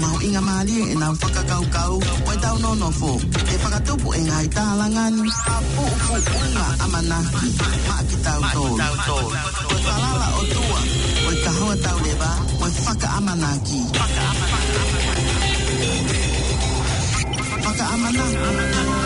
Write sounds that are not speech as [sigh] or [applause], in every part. mau inga malie e kau, whakakaukau Wai tau nonofo E whakatupu e ngai tālangani Apu upu unga amanahi Maa ki tau tōru Wai whalala o tua Wai kahoa tau lewa Wai whaka amanaki Faka amanaki Whaka amanaki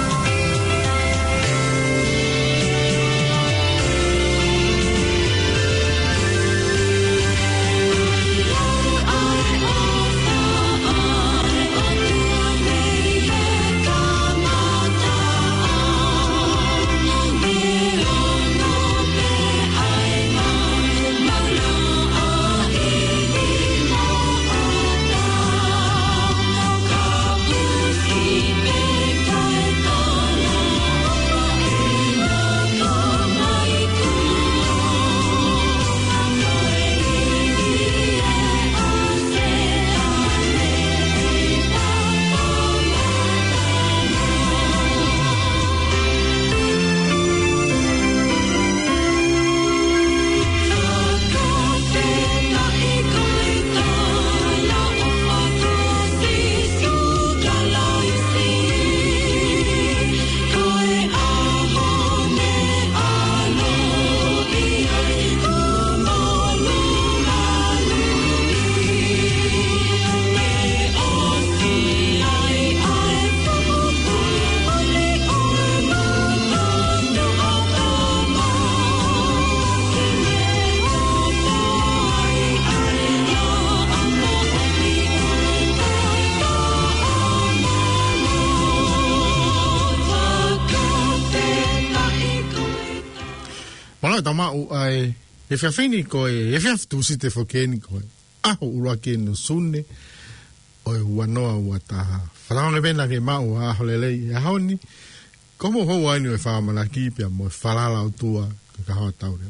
ai e fia fini koe, e fia tusi te fokeni koe. Aho ura ke no sune, o e wanoa ua taha. Whalaone vena ke mau a holelei e haoni, komo ho waini e whaama na kipia mo e whalala o tua ke kahoa taure.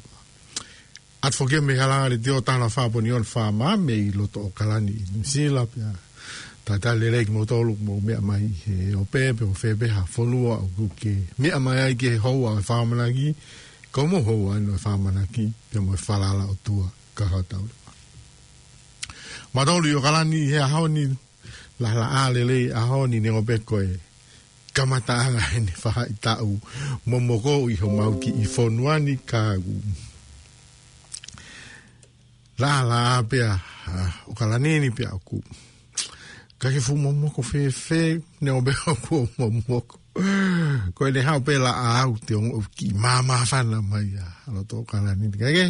At fokia me halangari te o tana whaapo ni on whaama me i loto o kalani i nusila pia. Tai tai lelei ki mo tolu mo mea mai he o pepe o febeha wholua o kuke. Mea mai ai ke hoa e whaama na kipia. Como hou ano e whamanaki, pia mo e whalala o tua kaha tau. Matauli o kalani he ahao ni la la a lele ahao ni nengo peko e kamataanga he ne whaha i tau momoko i ho mauki i whonuani kāgu. La la a pia o kalanini pia o ku. Kake fu momoko fe fe ne o beko ku o momoko. [sighs] ko ne hau pela a au te ongo ki māma whana mai a ala tō kāna ni tika ke.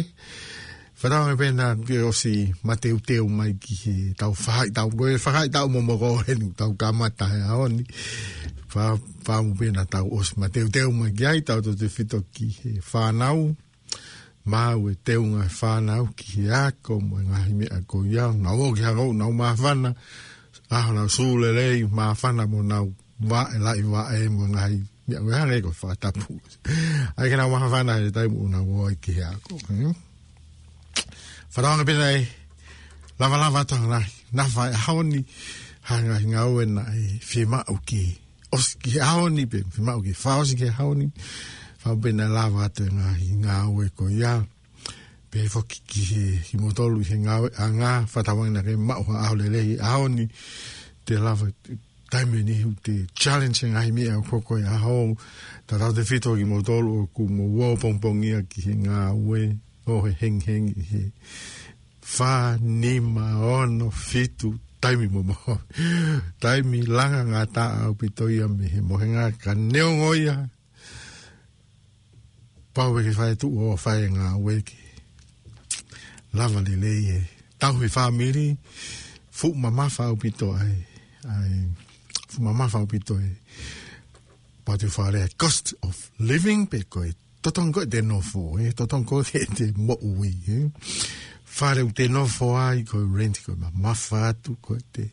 Whanau me pēna ke o si mate uteo mai ki he tau whahai tau koe whahai tau mo mako henu tau kamata he aoni. Whanau me pēna tau o si mate uteo mai ki ai tau tō te whito ki he whanau. Māu e teunga whanau ki he ako mo e ngahi me a koe iau. Nau o ki hako, nau mā whana. Ahana sūle rei, mā whana mo nau ki wa e lai wa e mo ngai ya we hanga ko fa ta pu ai kana wa fa na e tai mo na wo ki ha ko fa rona bin ai la va la va ta na na fa ha oni hanga hanga o na e fi ma o ki os ki ha oni be fi ma o ki fa os ki ha oni fa bin la va ta na hanga o e ko ya pe fo ki ki he ki mo tolu hanga anga fa ta wa na ke ma o ha o le le ha oni te lava taimi ni hu te challenge ngai mea o koko e aho ta tau te whito ki mo tolu o ku mo wā pongpong ia ki he ngā ue o he heng heng i he whā ni ma ono whitu taimi mo moho [laughs] taimi langa ngā ta au pito ia me he mohe ngā ka neo ngoia pāwe ki whae tu o whae ngā ue ki lava li leie tau hi whā miri fu ma mafa au pito ai ai fumamafa upito e patu fare cost of living pe koe totongo te nofo e totongo [laughs] e te te mo ui e fare u te nofo ai koe rent koe ma mafa atu koe te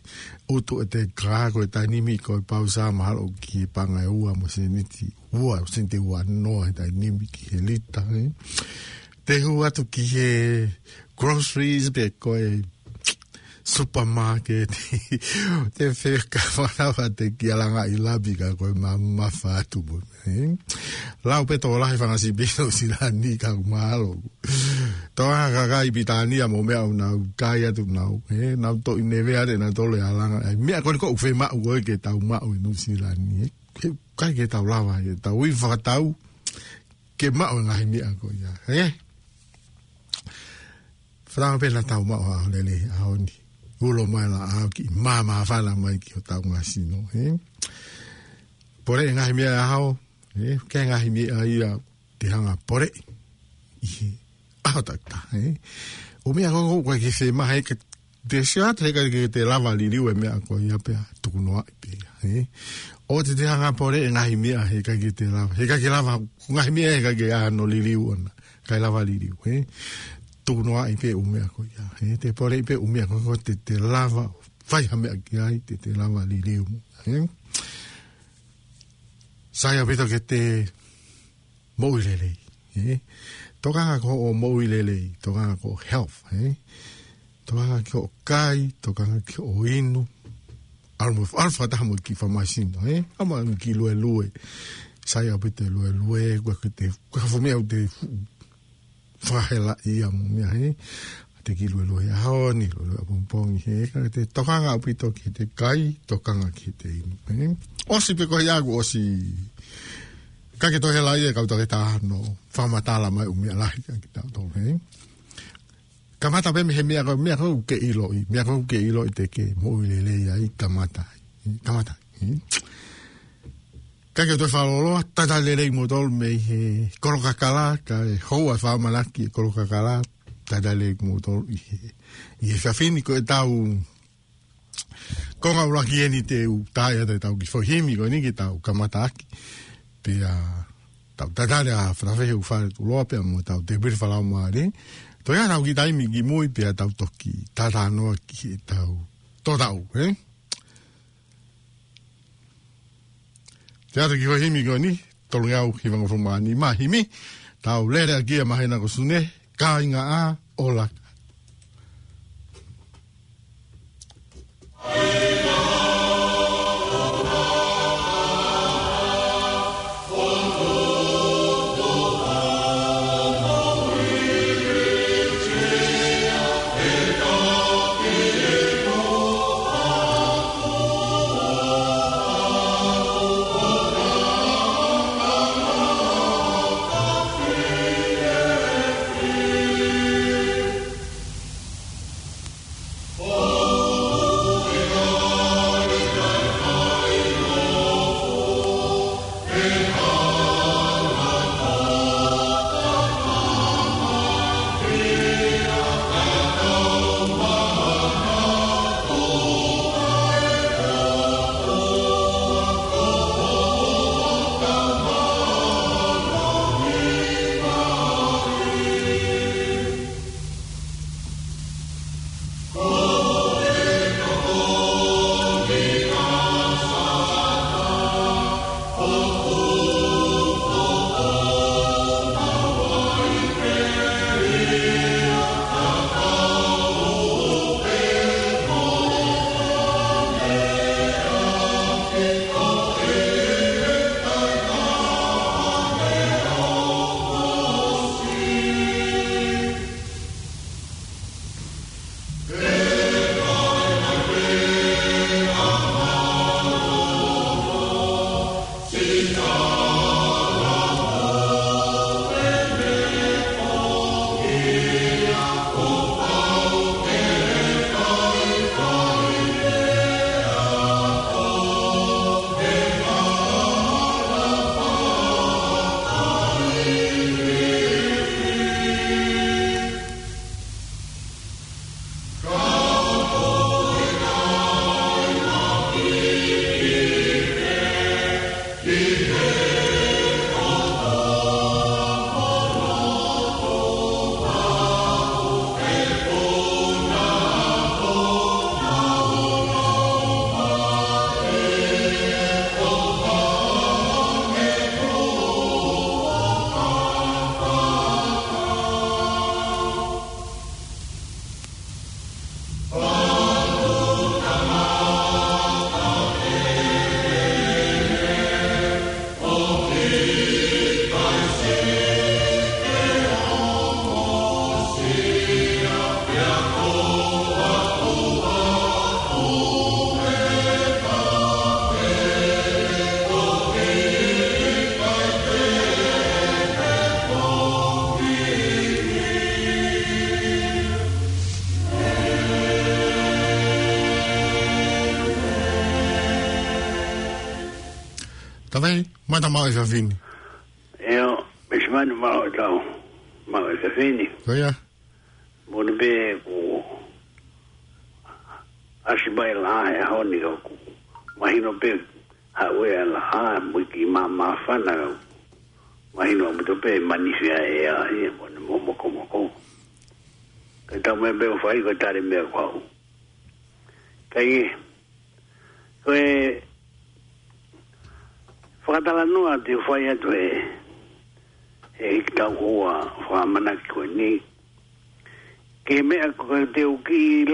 utu e te kra koe tainimi koe pausa mahalo ki e panga e ua mo se niti ua se niti ua noa e tainimi ki e lita e te hu atu ki e groceries pe koe supermarket [laughs] te feka whanawa te kialanga i labi ka koe ma mawha atu mo eh? lau peto o lai whangasi bino si la ni ka kumahalo to ha ka kai bitani a mo mea au nau kai atu nau eh? nau to i neve are na tole alanga eh, mea koe ko ufe mau koe ke tau mau i nu si la ni kai ke tau lawa ke tau i whakatau ke mau ngahi mea koe ya Frank Bella tau mau a le le a honi pulo mai la a ki ma ma fa la mai ki ta ngua si no he pore nga mi a ha o he ke nga mi a i a te hanga pore i he a ta ta he o mi a ko ko ki se ma he ke te sha te ka ki te lava li li we mi a ko ia pe tu no ai pe he o te te hanga pore nga mi a he ka ki te lava he ka ki lava nga mi a he ka ki a no li li u ona ka lava li li we he tu no ai pe u mea ko ya he te pore pe u mea ko te te lava fai ha mea ki ai te te lava li li u he sai a vita ke te mou le le he toka ka ko o mou le le toka ka ko health he toka ka ko kai toka ka ko inu alfa alfa ta mo ki fa machine he ama ki lo lo sai a vita lo lo e ko ke te ka fo mea te whahela i a mumia he. Te ki lue lue hao ni lue lue a pompongi he. Te tokanga upito ki te kai, tokanga ki te inu. Osi peko he agu, osi. Ka ke tohe lai e kauta ke taha no whamatala mai umia lahi ka ki tau tolu he. Kamata pe me he mea kau, mea kau ke ilo i, mea kau ke ilo i te ke mo ui le le ia i kamata. Kamata. Kamata. Ka kia toi whaloloa, ta ta le rei mo tol me he koroka kala, ka e hou a whao manaki e koroka kala, ta ta le rei mo tol i he. I he whawhini ko e tau, konga uraki eni te u tae atai tau ki whohimi ko niki tau kamata aki. Pe a, tau ta ta le a whrawhe u whare tu loa pe a mo tau te pere whalao maa re. Toi a tau ki taimi ki mui pe a tau toki, ta ta noa ki tau, to tau, eh? Te ato ki wahimi go ni, tolu ngau e ki wangafu maani mahimi, tau lere agia mahena go sune, ka inga a, olak. bem? Manda mais, Javine.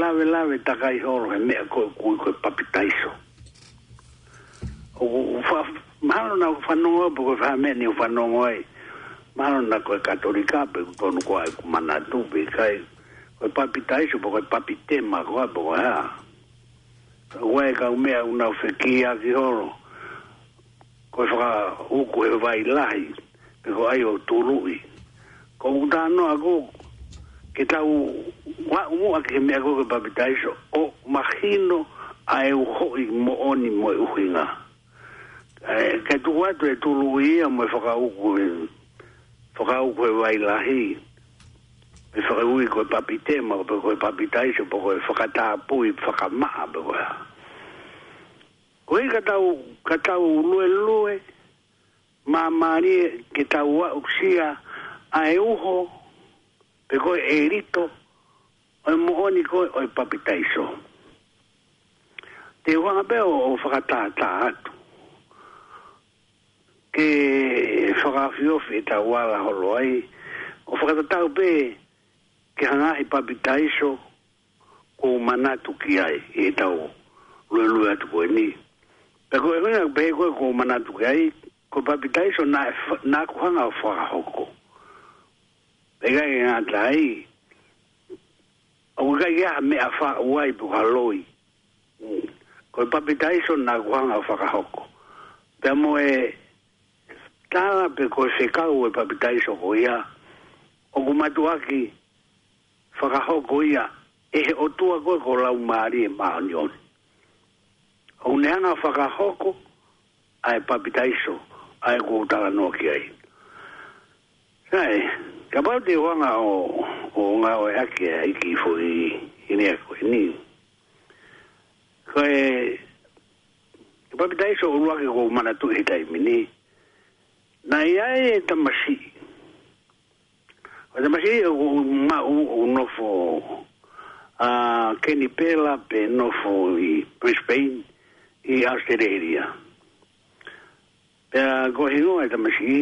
lawe lawe taka i horo he mea koe kui koe papi taiso. Mahalo na whanonga po koe whamea ni whanonga ai. Mahalo na koe katolika pe kutonu koe ai kumana tu pe kai. Koe papi taiso po koe papi tema koe po koe ha. Koe ka umea una whekia ki horo. Koe whaka uku he vai lahi. Koe ai o tului. Koe kutanoa koe ke tau wa mua ke mea koe papitaiso o mahino a e uhoi mo oni mo e uhinga. Eh, ke tuku atu e tulu ia mo e whakauku e whakauku e wai lahi. E whakaui koe papite ma koe koe papitaiso po koe whakatapui whakamaa po koe. Koe katau, katau lue lue ma maari ke tau wa uksia a e uhoi pe ko e rito o mo oni ko o papitaiso te wa be o fakata ta atu ke fakafio fita e wala holoi o fakata ta be ke hanga e papitaiso ko manatu ki ai e tau lo lo atu ko ni pe ko e ko be ko manatu ki ai ko papitaiso na e na ko hanga o fakahoko e gai ngā tāi. Au gai gā me a wha uai pu loi. Koi papi taiso nā kuhanga whakahoko. Pea mo e tāra pe koe se kau e papi taiso ko ia. O ku matu aki whakahoko ia. E he o koe ko lau maari e maa nioni. O neanga whakahoko ai papi taiso ai kua utara noa ki ai. Sae, ka ba de wa nga o o nga o ya ke ai ki fo i ni e ko ni kai ka ba de so ru ake ko mana tu i dai mi ni na ya e ta e ma shi o ma shi o ma a ke ni pe la i Brisbane i Australia. Pea go hingo e ta ma shi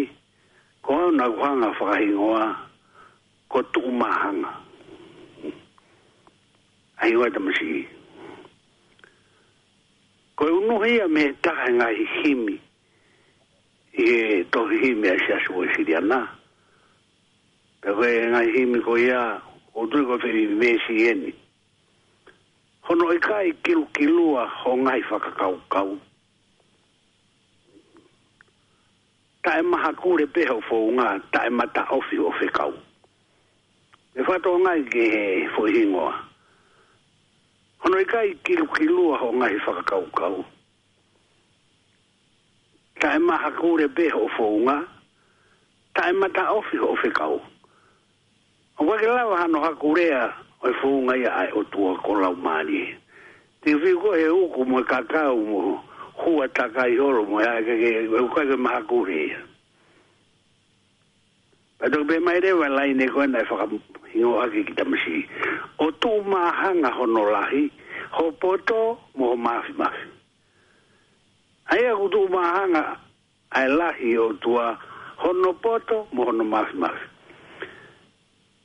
ko na kwanga fa hingoa ko tu mahanga ai wa ta mashi ko e unu hia me ta nga himi e to himi asha su siriana pe ve nga himi ko ya o tu ko feri me si eni Hono e kai kilu kilua ho ngai whakakau kau. kau. ta maha kure peho fo unga ta e mata ofi o fe kau. Me fato unga i ke he fo hingoa. Hono i e kai kilu kilua ho unga i whakakau kau. Ta e maha kure peho fo unga ta e mata ofi o fe kau. O wake lawa hano ha kurea oi fo e unga i o tua kolau maani. Te viko he uku mo kakau mo. Mo hua taka i oro mo ya ke ke e uka ke maha kuri ya. Pato ke mai re wa lai ne koe nai whaka hingo ake ki tamasi. O tū maha hono lahi, ho poto mo ho maafi maafi. Ai a kutu maha nga ai lahi o tua hono poto mo hono maafi maafi.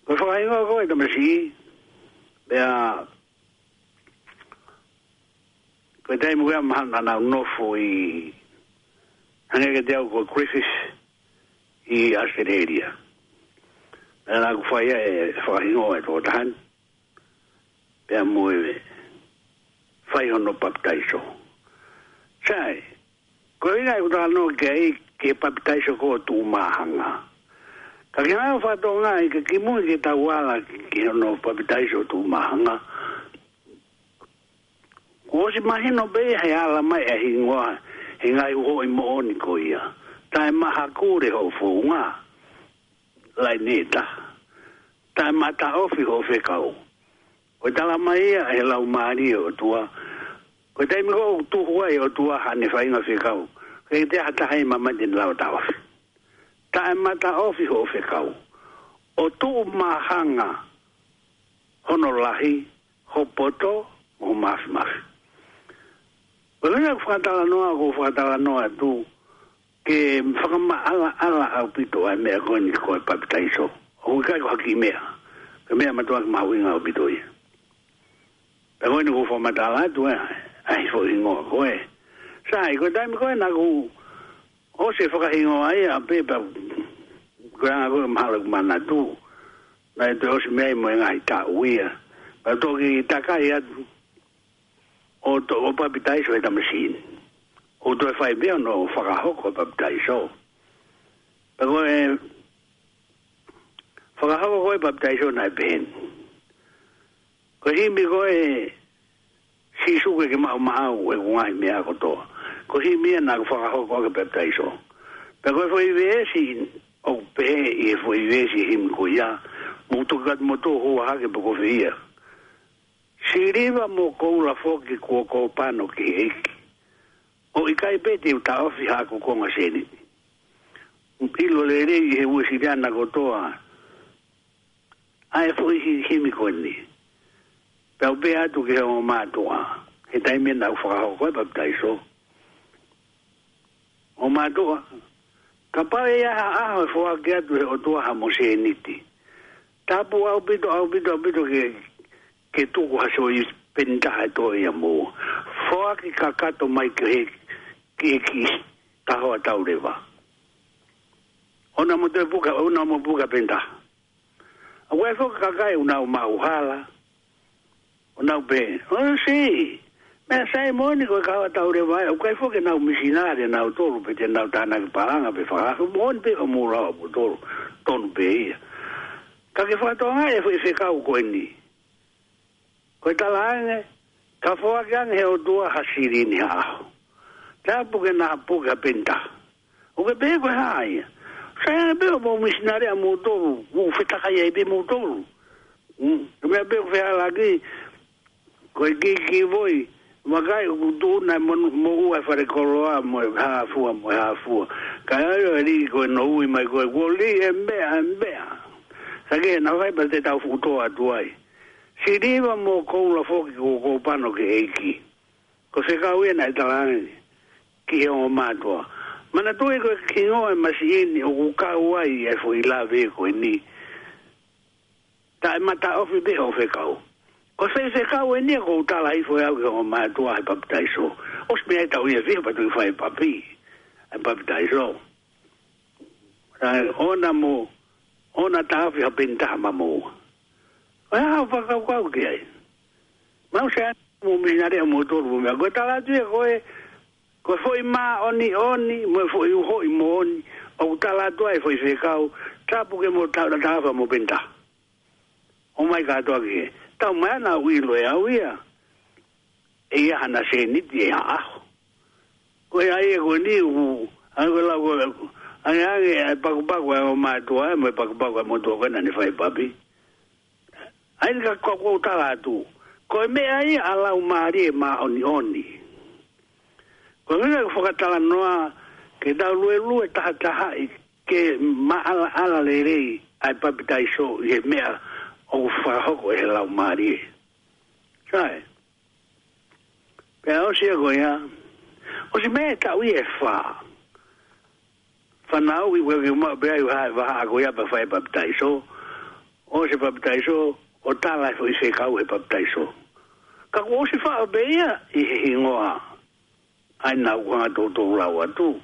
Ko whaka hingo koe tamasi, bea... Koe tei mwea mahana na unofo i hangeke te au koe Griffith i Australia. Pena nā ku whaia e whakahingo e tō tahan. Pena mwe me whai hono papitaiso. Chai, koe inga i e kutala no ke ei ke papitaiso koe tū mahanga. Ka ke nā whatonga i ke kimu i ke tau ala papitaiso tū mahanga o si mahi no be he ala mai e hingoa he ngai uho i mo oni ko ia tae maha kore ho fuunga lai neta tae ta ofi ho fe kau o tala mai ia he lau maari o tua o tae miko o tu hua i o tua hane fainga fe kau he te hata hai mamati ni lau ta ofi tae mata ofi ho fe kau o tu mahanga honolahi ho poto ho mafi mafi Pero ina fatala noa ko fatala noa tu ke fakama ala ala au pito ai mea koe ni koe papitaiso. O kui kai ko haki mea. Ke mea matua ki maha winga au pito ia. Pe koe ni kufa matala tu e eh, ai fo ingoa koe. Sai koe taimi koe na ku o se faka ingoa ai a pepa kuranga koe mahala ku mana tu. Na ito e o se mea imo e ngai ta uia. Pa toki takai atu o to o pa pitai so eta machine o to e fai bien no faga hoko pa pitai so pero e faga hoko e pa pitai so na ben ko hi mi go e si su ke ma ma au e guai me ago to ko hi mi e na faga hoko ke pa pitai so pero foi ve si o e pe e foi ve si him ko ya mutu gat moto ho ha ke ko fia Si riva mo kou la foki kua kou pano ki eiki. O i kai pete u ta ofi haku konga seni. Ilo le rei he ue siriana kotoa. Ae fo isi himi koni. Pau pe atu ki hao mātua. He tai mena u whakaho koe paptai so. O mātua. Ka pau e aha aho e fo ake atu he otua ha mo seniti. Tapu au pito au pito au pito ki ke tuku haso i pentaha e toa ia mō. Whoa ki ka kato mai ke he ki he ki taho a tau rewa. Ona mo te buka, ona mo buka pentaha. A wai whoka kakai unau mahu hala. Unau pe, oh si, me a sae moni koe kawa tau rewa ia. Ukai whoke nau misinare nau toru pe te nau tana ki paranga pe whakaku. Moni pe o mūrawa po toru, tonu pe ia. Kake whatoa ngai e whi whekau koe nii koe talaene ka fuakiane he o tua hasirini aho te apuke na apuke a pinta o ke pēko he aia sa hea pēko pō misinare a mūtoru mū whetakai ai pē mūtoru o mm, mea pēko whea laki koe ki ki voi Makai o kutu na mohu e whare koloa moe haafua moe haafua. Kai ayo e riki koe no ui mai koe kuo li e mbea e mbea. Sake e nawai pa te tau futoa tuai. Si riva mo kou la foki kou kou pano ki eiki. Ko se ka ue na italani ki e o matua. Mana tu e koe ki ngoe masi eni o ku ka uai e fo ila veko e ni. Ta e mata ofi beho fe kau. Ko se se kau e ni kou tala i fo yau ki o matua e papitaiso. O se mea e tau e viho patu i fa e papi e papitaiso. Ona mo, ona ta afi ha bintama mo. Ona mo, ona ta afi ha bintama mo. Oia hau whakau kau ki ai. Mau se ati mō mi nare a mō tōru mō mea. Koe tala tui e koe, koe fōi mā oni oni, mōi fōi uhoi mō oni, o ku tala tua e fōi whekau, tāpu ke mō tāra tāwha mō penta. O mai kātua ki e. Tau mai anā ui loe au ia. E ia hana se niti e haa. Koe ai e koe ni u, anu koe lau koe, anu anu e pakupakua e o mātua e mō pakupakua e mō tōkena ni whai papi. Koe ai ka ko ko tala tu ko me ai ala u mari ma oni oni ko ngai ko ka tala noa ke da lu lu ta ta ai ke ma ala ala le re ai pa pita so ye me o fa ho ko ala e u mari sai pe o si ko ya o si me ta u e fa fa nau i we ma be ai va ha ko ya pa fa pa pita so o si pa pita so o tala ko i se kau he paptai Ka kuo si wha abeia i he hingoa. Ai nā kua tō tō rau atu.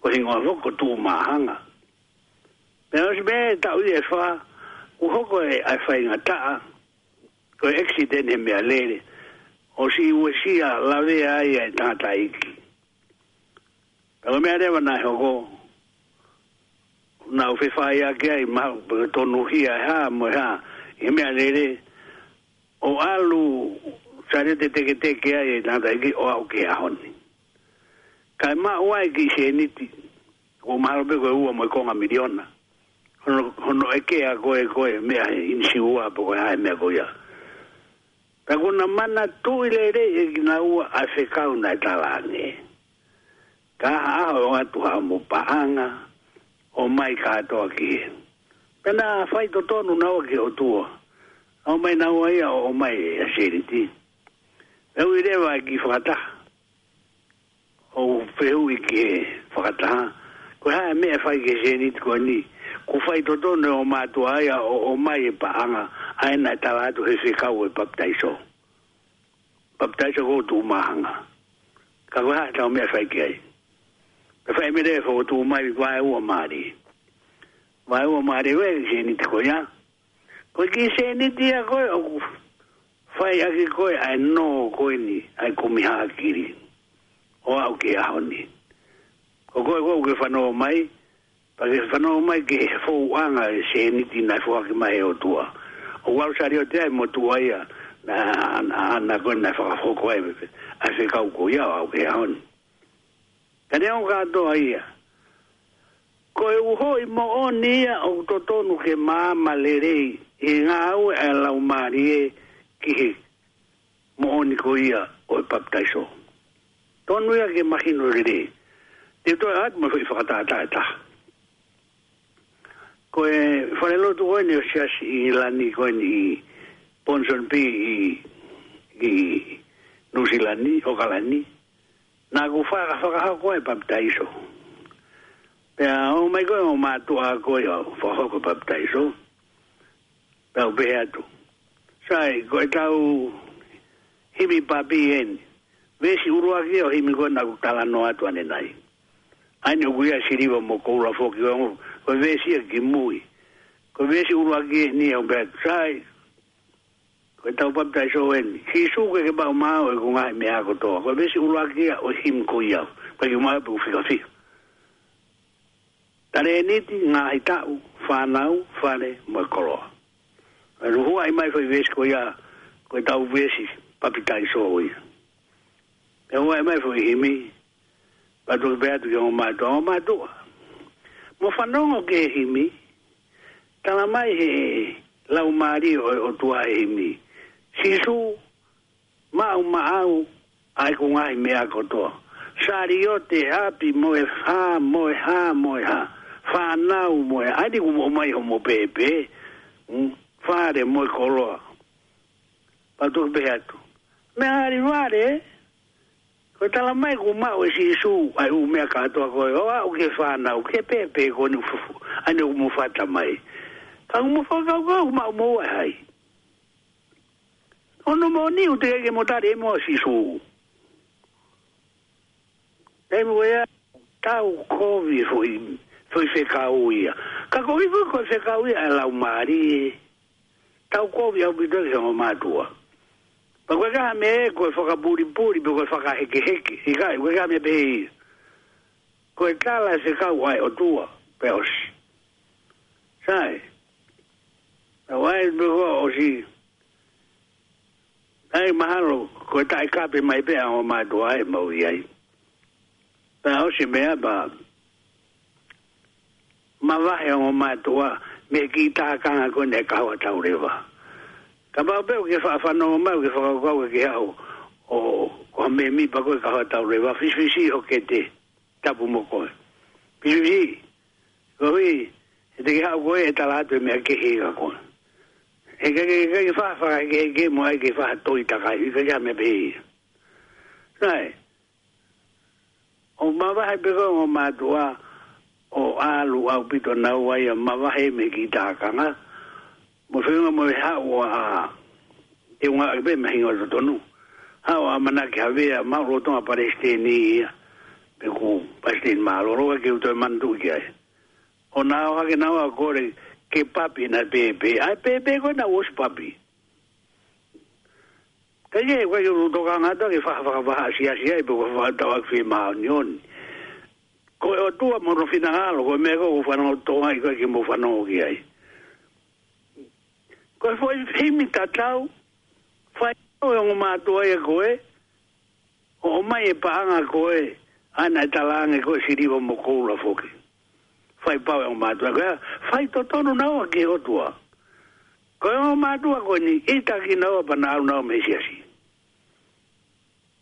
Ko hingoa hoko tū mahanga. Me o si mea e tau i e wha. Ku hoko e ai wha inga taa. Ko e eksi tene mea lere. O si ue si a lawe ai e tata iki. Ka o mea rewa nai hoko. Nā ufe whaia kia i mahu. Tonu hia e ha mo e haa e me alere o alu sare te teke teke ai e nata e o au ke ahoni. Ka e maa ua e ki se eniti, o maro peko e ua mo e konga miliona. Hono e ke a koe koe mea inisi ua po koe hae mea koe Ta kuna mana tu i leire e ki na ua a se kauna e tala ane. Ka aho e o atu ha mo paanga, o mai ka atoa ki hei. Kana fai to tonu nawa ki o tua. Au mai nawa ia o mai e a seri ti. Eu irewa ki whakata. O feu i ki whakata. Ko ha me fai ke seri ti kua ni. Ko fai to tonu e o mātua ia o, o mai e paanga. Aena ta va atu he se kau e paptaiso. Paptaiso ko tu mahanga. Ka kua hae tau mea fai ke ai. fai me de ki tu Ka fai mea fai ki ai vai o mare ve geni te coia coi que se ni dia coi o fai a que coi ai no coi ni ai comi ha kiri o au que ha ni o coi o que fa no mai pa que fa no mai ke fo anga e se ni ti na fo que mai e o tua o wa sari o te mo tua ia na na na coi na fa fo coi ai se ka o coi au que ha ni Tenemos gato ahí, Ko e i mo o nia o totonu ke māma malerei rei i ngā au e lau mārie ki he mo o ni ko ia o e paptaiso. Tonu ia ke mahino le rei. Te toi at mo i whakatātā e taha. Ko e whanelo tu koe ni o sias i lani koe ni Ponson P i, i Nusilani o Kalani. Nā ku whakahau koe paptaiso. Paptaiso. Pea o mai koe o mātua a koe o whahoko paptaiso. Pea o pea tu. Sai, koe tau himi papi eni. Vesi urua ki o himi koe naku tala no atua ne nai. Aini o kuia siriwa mo koura foki o ngu. Koe vesi a ki mui. Koe vesi urua ki e ni o pea tu. Sai, koe tau paptaiso eni. Ki suke ke pao maa o e kungai me ako toa. Koe vesi urua ki o himi koe iau. Koe ki umai pe ufika fika. Tare niti ngā i tāu whānau whāne mai koroa. E ruhu ai mai koi vesi koi a koi tāu vesi papitai sōi. E ruhu ai mai koi himi patu i bētu ki o mātua o mātua. Mo whanongo ke himi tala mai he lau māri o, o tua e himi. Sisu māu māu ai kungai mea kotoa. Sāri o te hapi moe hā moe hā moe hā. Moe ha whanau moe, aere ku mo mai homo pepe, mm, whare moe koloa, patuk pe atu. Me aere noare, ko tala mai ku mau e si su, ai u mea katoa koe, o au ke whanau, ke pepe koni fufu, aere ku mo whata mai. Kau mo whakau kau, mau moe hai. Ono mo niu te ege mo tare e moa si su. Emu ea, tau kovi fuhimu foi feka uia. Ka ko i ko feka uia e lau mari. Ta u ko via bi dogi o madua. Pa ko ga me e, ko foka buri buri bi ko foka heke heke. I ga ko ga me be. Ko e tala se ka uai o tua. Peos. Sai. Ta uai bi ko o si. Ai mahalo ko tai ka pe mai be o madua e mo iai. Pa o si me ba. Pa o si me ba ma vahe o mātua me ki tā kanga kone kawa tau rewa. Ka mau peo ke whaafano o mau ke whakakau ke au o kwa me mi pako e kawa tau rewa. Fisfisi o ke te tapu mokoe. Fisfisi. Ko hui, e te ke hau koe e tala atu e mea ke hei ka koe. E ke ke ke ke whaafaka e ke hei ke mua e ke whaatoi takai. I ka kia me pehi. Nai. O mawahai pekoe o mātua o mātua o alu au pito na wai a mawahe me ki tākanga. Mo whiunga mo e hao a e unga e pe mahinga o tonu. Hao a mana ki hawea mauro tonga pareste ni ia. Pe ku pareste ni maalo roa ke utoi mantu ki ai. O nā o hake nā wā kore ke papi na pepe. Ai pepe pe koe na wos papi. Kaje e kwa ki utoka ngata ke whaha whaha whaha si asia e pe kwa whaha tawak whi maa nioni ko e tua mono fina alo ko me ko fano to ai ko ki mo fano ki ai ko fo i himi ta tau fa o ngo ma to ai ko e o ma e pa nga ko e ana ta la nga ko si ri mo ko la fo ki fa i pa o ma to ko fa i to to no na o ki o tua ko o ma to ko ni i ta ki na pa na o na o me si asi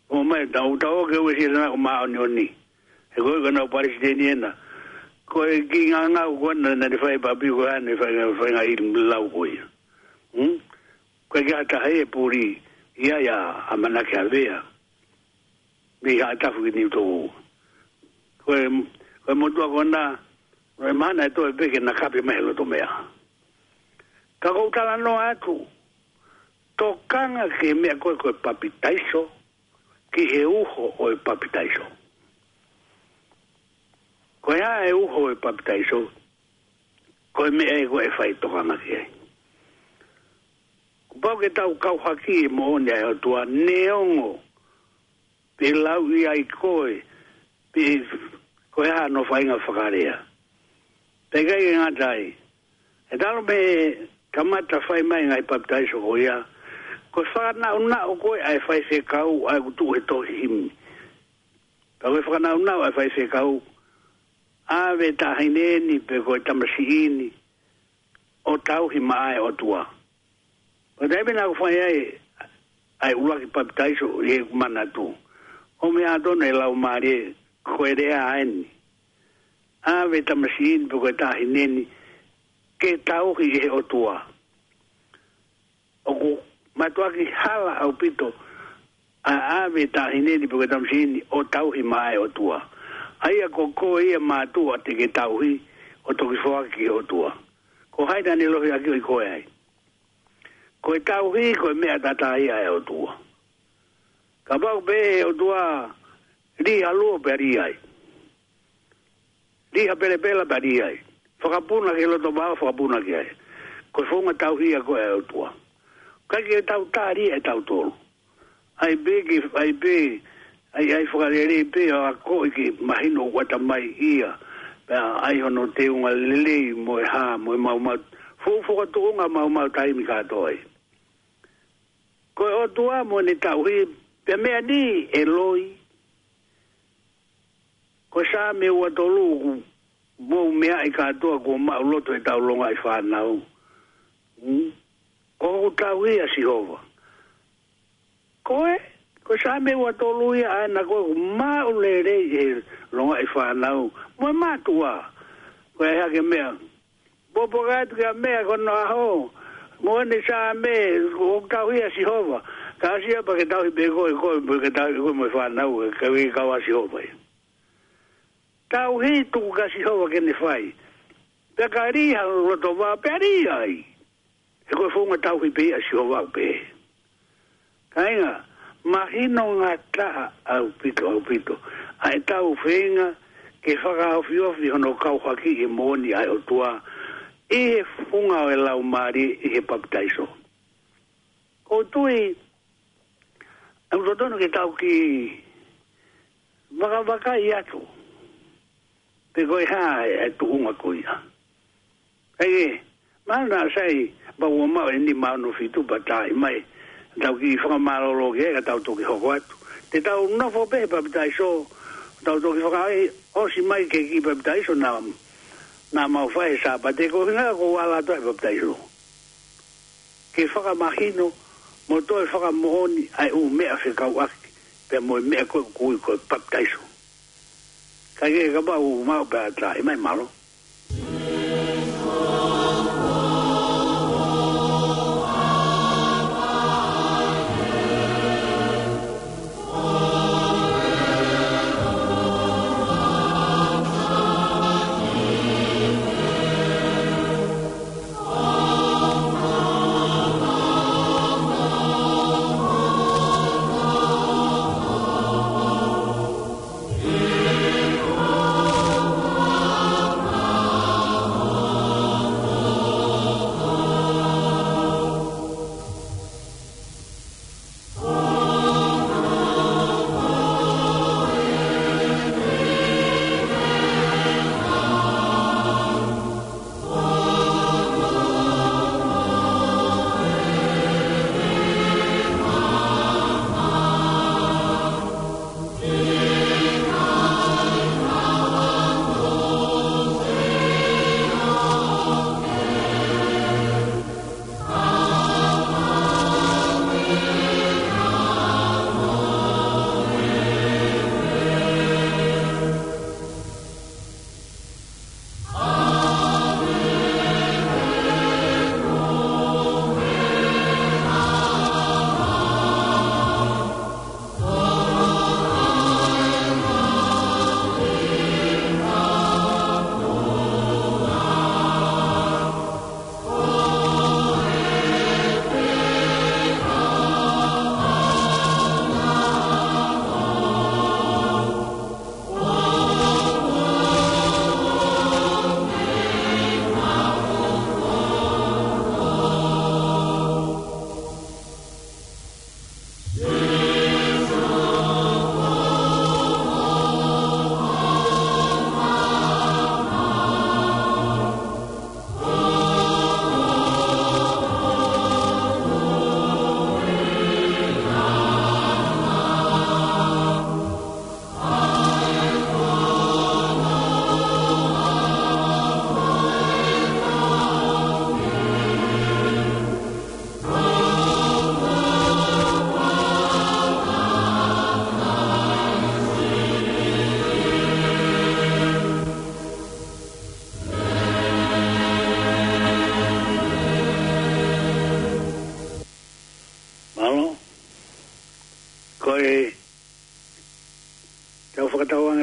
o ma ta o ta o ke o si na o ma o ni o ni e koe kona parisi teni ena koe ki ngā ngā kona na ni whae papi koe ane whae ngā whae ngā iri mlau koe hmm? koe ki hata hei e pūri ia ia a manake a vea mi hata tafu ki ni uto koe koe koe motua kona koe mana e to e peke na kapi mahe loto mea kako utala no atu to kanga ke mea koe koe papi taiso ki he uho o e papi taiso. Ko ia e uho e papitai so. Ko e mea e koe fai toka maki e. Ko pau ke tau kau haki e mohonia e otua neongo. Pe lau i ai koe. Pe ko ia no fai nga whakarea. Pe kai e ngatai. E talo me kamata fai mai ngai papitai so ko ia. Ko whakana una o koe ai fai se kau ai kutu e tohi himi. Kau e whakana una ai fai se kau. Kau e whakana una ai fai se kau ave ta hineni pe ko ta masihini o tau hi mai o tua o debe na fo ye ai ula ki pa ta iso ye mana tu o me adone la o mari ko ere a en ave ta masihini pe ko ta hineni ke tau hi ye o tua o ku matua ki hala au pito a ave ta hineni pe ko ta masihini o tau hi mai o tua o ai a ko e ma tu a te tauhi o to ki fo ki o tua ko hai ni lohi a ki ko e ai ko e tauhi hi ko me a tata ia e o tua ka ba be o tua ri a lo pe ri ai ri a pele pele pe ri ai fo ka puna ki lo to ba fo ka puna ki ai ko fo ma tauhi a ko e o tua ka ki tau ta ri e tau tolu ai be ki ai be ai be ai ai de fogarere pe a ko ki mahino wata mai ia pe ai ono te un lele mo ha mo mau ma fu fu ko tunga mau mau tai mi ka toi ko o tua mo ni ka ui pe me ani e loi hmm? ko sa me wa to lu mo me ai ka to ko ma lo to ta lo ngai fa na u ko ka ui a si ho ko ko sa me wa to lu ya na ko ma u le re je lo ngai fa na u mo ma tu wa ko ya e ke me bo bo ga tu me ko no a ho mo ni sa me ko ka u ya si ho wa ka si ya pa ke ta u be ko ko bo ke ta ko mo fa na u ke wi ka wa si ho wa ta u hi tu ka si ho wa ke ni fai Pe ka riha roto wā, pe a riha e ko E koe fōnga tauhi pe a siho wā pe. Ka inga, mahino ngā taha au pito au pito. Ai tau whenga ke whaka au fio fio no kau haki e mōni ai o tua. E he funga o e lau māri i e he paptaiso. O tui, au rotono ke tau ki waka i atu. Te koi hā e tu unga koi ha. Ege, mana sai bau o mau e ni maunu fitu batai mai. Ege, tau ki whanga maroro ke ega tau toki hoko atu. Te tau nofo pe papita iso, tau toki whanga ai, osi mai ke ki papita iso na na mau fae e te ko hinga ko wala to e papita iso. Ke whanga mahino, mo to e mohoni, ai u mea whi kau aki, pe mo e mea koe kui koe papita iso. Ka ke ka pa u mau pe atla, e mai maroro.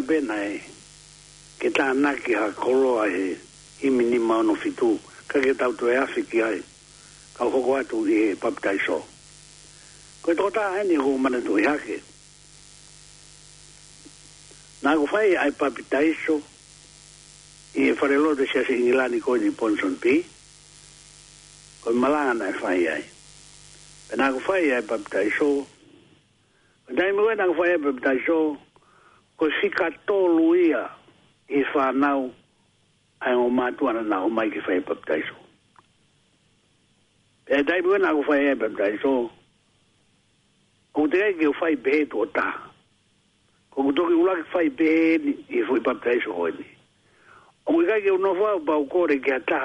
bena e ke tā naki ha koroa he himi ni maono fitu ka ke tau tue afi ki ai ka hoko atu i he papitai so koe tō tā haini hu mana tu i hake nā ku whai ai papitai so i e wharelo te siasi ingilani koe ni ponson pi koe malangana e whai ai pe nā ku whai ai papitai so Dai mwen ang fwaye pe bitay show, ko sika tolu ia i whanau ai o mātuana nā o mai ki whae baptaiso. E dai bua nā ko whae e baptaiso, ko te ai ki o whae behe tō tā. Ko ko toki ulaki whae behe ni i whae baptaiso hoi ni. O ngai kai ki o nofua o pau kore ki a tā,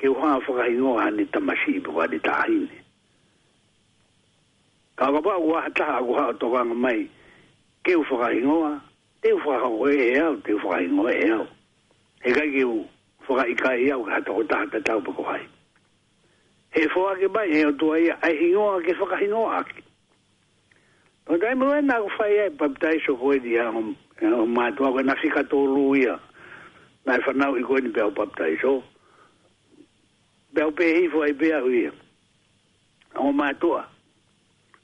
ki o hāa whakahingoa hani tamasi i pua ni tāhine. Ka wapā ua hataha ua hao tōkanga mai, ke u whakahingoa, te u faa hoa e au, te u ingo e au. He kai ke u, faa i kai e au, ka hata o taha tau pako hai. He faa ke bai, he o tua ia, ai hingo ake, faka hingo ake. Tau tai mua e nā ku fai e, papitai so koe di au, mātua koe nasi kato o luia, nā e whanau i koe ni pēo papitai so. Pēo pēhi fua i pēa uia. O mātua,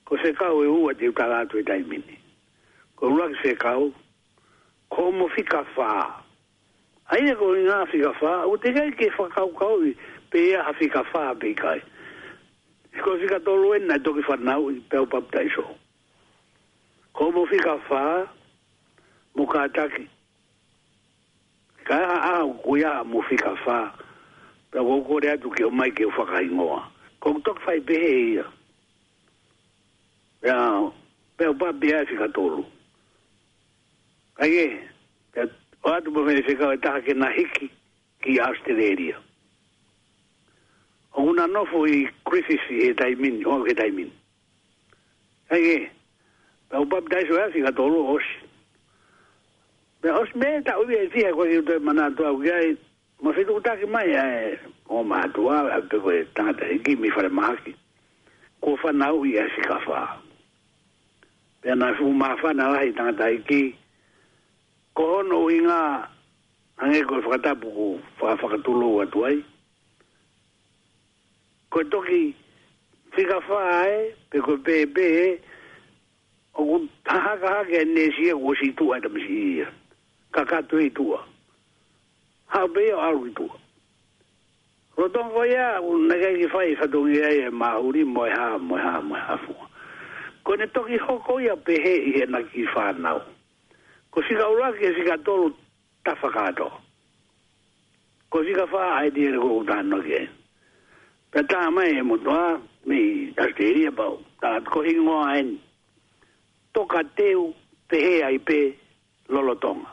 ko se kau e ua te u kalātua e i mini. Ko rua ki se kau, como fica fa é que eu fica fa o te que ke fa kau e pe a fica fa pe kai ko fica todo o ano to ke fa não, u pe pa ta como fica fa mo ataque ta ah, o a a ku ya mo fica fa o ko ko que o ke mai ke fa kai ngoa ko to fa pe he ya ya pe pa fica todo Ai e, ka atu po mene whekau e taha ke na hiki ki Australia. O una nofo i Griffith e taimin, o ke taimin. Ai e, ka upap daiso e asi ka tolu osi. Me osi me ta ui e tia koe ki utoe mana atua ki ai, ma whetu kutake mai ai, o ma atua, a pe koe tangata hiki, mi whare mahaki. Kofa na ui e si ka whaa. Pena fuma whana lai tangata hiki, ma whetu kutake mai ai, ko ono inga ange ko fata pu ko fa fa tulo wa tuai ko toki fika fa e pe ko be be o un taha ka ke ne si e ko si tu a de si ka ka tu e tu ha be o aru tu ro ton ko ya un ne ke ki fa i fa tu ngi e ma u ri mo ha mo ha mo ha fu ko ne toki ho ko ya pe he i e na ki fa nau ko siga ora ke siga tolu tafakato ko siga fa ai dire e ko danno ke peta mai mo to a mi asteri ba ta ko hingo ai to kateu te he ai pe lolotonga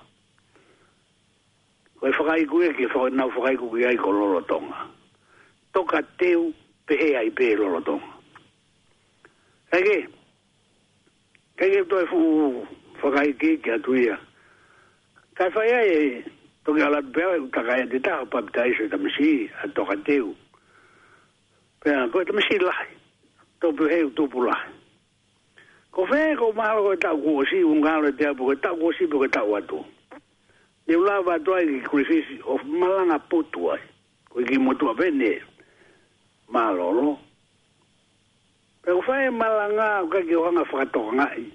ko fa kai ku ke fa na fa kai ku ke ai ko lolotonga to kateu te he ai pe lolotonga ai ke ke to e fu whakai ki ki atu ia. Kai whai ai, toki ala tu pewa, ta kai ati tā, papi ta iso i tamisi, a toka teu. Pea, koe tamisi lai, topu hei u tupu lai. Ko whai ko maha koe tau kua si, un kāro te apu, koe tau kua si, koe tau atu. Ne ula wa toa ki kurifisi, o malanga putu ai, koe ki motua pene, maa lolo. Pea, ko whai malanga, koe ki o hanga whakatoka ngai,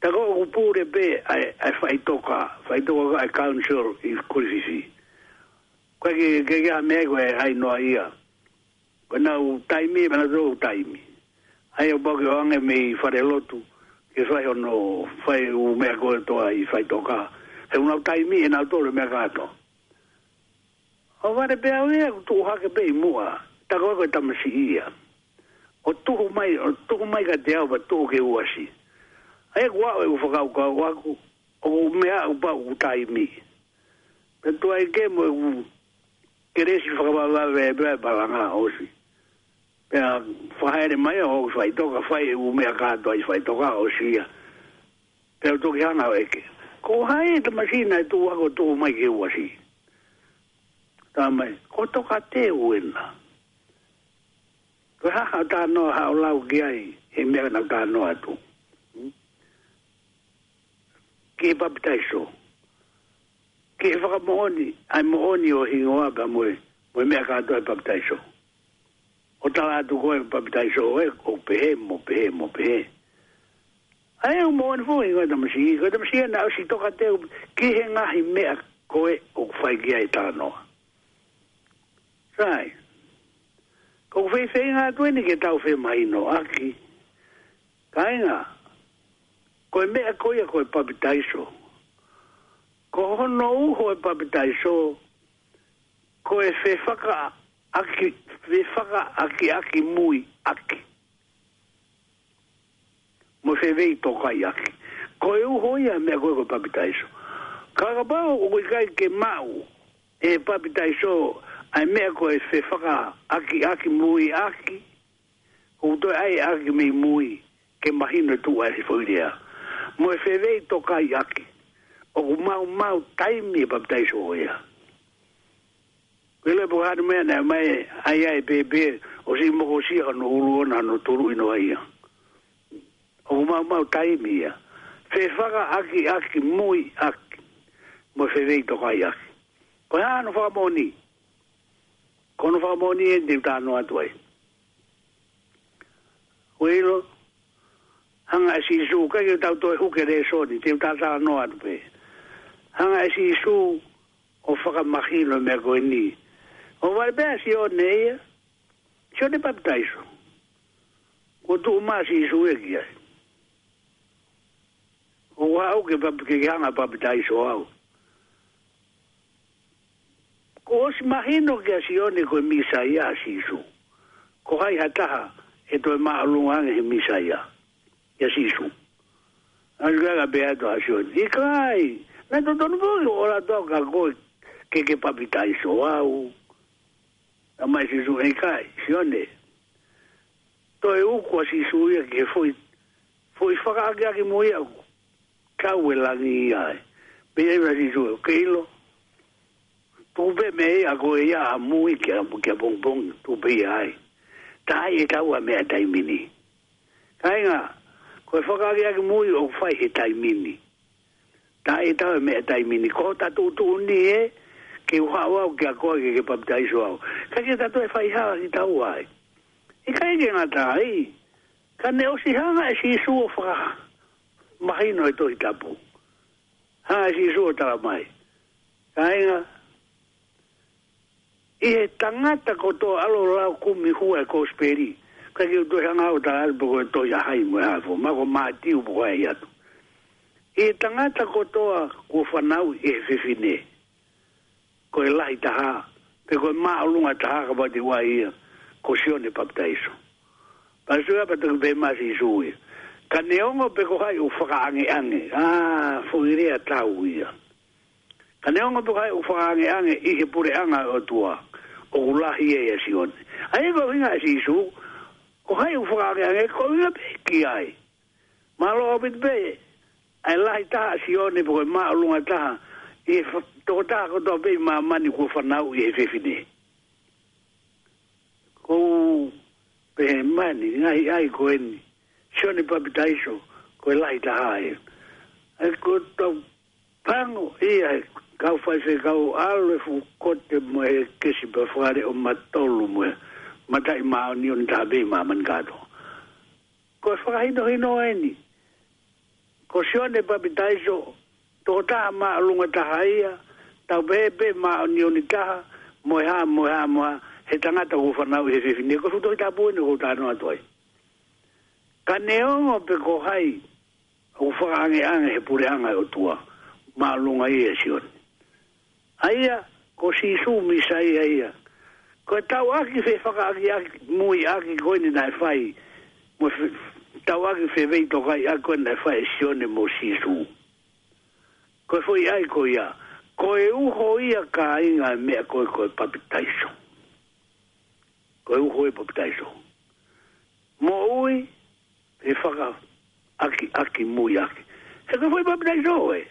ta ko ku pure be ai ai fai toka fai toka ai council i kurisi ko ke ke ke me ko hai noa ia ko na u taimi me na zo taimi ai o bogo ange me fare lotu ke fai o no fai u me ko to ai fai toka e una taimi e alto me ga to o vare be ai tu ha ke be mu a ta e ko ko ta ia o tu mai o tu mai ga te au ba tu ke u e gua e ufa ka o me a pa u tai mi pe to ai ke mo e u kere si fa ba la ve ba ba la na o si pe mai o fa to ka fa u me a ka to ai to ka o si ya pe to ana ve ke ko hai e ma si na e tu ago tu mai ke u si ta mai ko to ka te u na Kau hak hak tak nak hak ulau kiai. Hemiak nak tak nak tu ke baptaiso ke fa moni ai moni o hingo aga moe moe me ka to baptaiso o ta la tu ko baptaiso e o pe mo pe mo pe ai o moni fo i ga mo si ga mo si na si to ka te ke henga hi me ko e o fa ge ai ta no sai ko fe fe nga tu ni ke ta o fe mai no aki kainga ka koe mea koe a koe papitaiso. Ko hono uho e papitaiso, koe whewhaka aki, whewhaka aki aki mui aki. Mo whewei tokai aki. Koe uho ia mea koe koe papitaiso. Kakapau koe kai ke mau e papitaiso ai mea koe whewhaka aki aki mui aki. Koutoe ai aki mei mui ke mahino tu ai si fwiri aki mo e fevei to kai aki. O ku mau mau taimi e papitai so oia. Kele po hanu mea nea mai ai ai pepe o si moko si hano ulu ona hano turu ino aia. O ku mau mau taimi ia. Fe whaka aki aki mui aki. Mo e fevei to kai aki. Koe no whaka moni. Kono whaka moni e ndi utano atuai. Kuelo. Kuelo hanga e si su ka ke tau to hu ke re so ni te ta ta no at pe hanga e si su o fa ka mahi no me ko ni o va be si o ne ya cho ne pa iso ko tu ma si su e ki o wa o ke pa ke hanga pa pa iso au ko si mahi no ke si o ne ko mi sa ya si su ko hai hataha e to ma lu nga he mi sa ya si yasishu. Anjuga ka bea to asio. Né, ikai, na to tonu po ora to ka ko que papita iso au. Ama isisu ikai, sione. To e uko asisu ia ke foi foi faka ake ake mo ia ku. Kau e langi ia. Pia iwa asisu e keilo. me ia ko ia amu i kia kia é, é bongbong tupe ia ai. Tai e kau a mea taimini. Kai ngā, ko e whakaari ake mui o whai he tai Ta e tau e mea tai Ko ta tu tu ni e, ke uha wau ke a koa ke ke papita iso au. Ka ke tatu e whai hawa ki tau ai. E I ka ege ngā tā ai. Ka ne osi hanga e si isu o whaka. Mahino e tohi tapu. Hanga e si isu o tala mai. Ka inga. I he tangata ko tō alo lau kumi hua e kōsperi ka yo do ya ngao ta al bo to ya hai mo ha ma go ma ti u bo ya tu e ta nga ta ko to a ko fanau e fe ko e lai ta ha pe ko ma o lunga ta ha ka ba di wa ia ko si o ne pa ta iso pa su ya pa ta ma si su i ka ne pe ko hai u fa ka ange ange a fo i rea ta u ia ka ne pe ko hai u fa ka ange ange i he pure anga o tua o ulahi e e si o a e ko vinga si su i ko hai u fuare ange ko ia pe ki ai ma lo bit be ai lai ta si oni bo ma lu nga ta e to ta ko to be ma mani e ko fa na u e fe fini ko pe mani ai ai ko en shoni pa bit ai so ko e lai ta ai ai ko to pango e ai kau fa se kau alu fu ko te mo e kesi pa fuare o matolu mo e mata i mao ni on tabe ma man gato. Ko e whakahino hino e ni. Ko si ne papitaiso, to ta ma alunga taha ia, tau bebe ma o ni on taha, moeha, moeha, moeha, he tangata ko whanau he whiwhi. Ko su toki tapu ene ko ta anua toi. Ka neongo pe ko hai, o whakahange ange he pure anga o tua, ma alunga ia e si on. Aia, ko si su misa ia ko tau aki fe faka aki aki mui aki koini nai fai mo tau aki fe vei tokai aki koini nai fai sione mo sisu ko foi ai ko ia ko e uho ia ka inga mea ko e koe papitaiso ko e uho e papitaiso mo ui fe faka aki aki mui aki se ko foi papitaiso e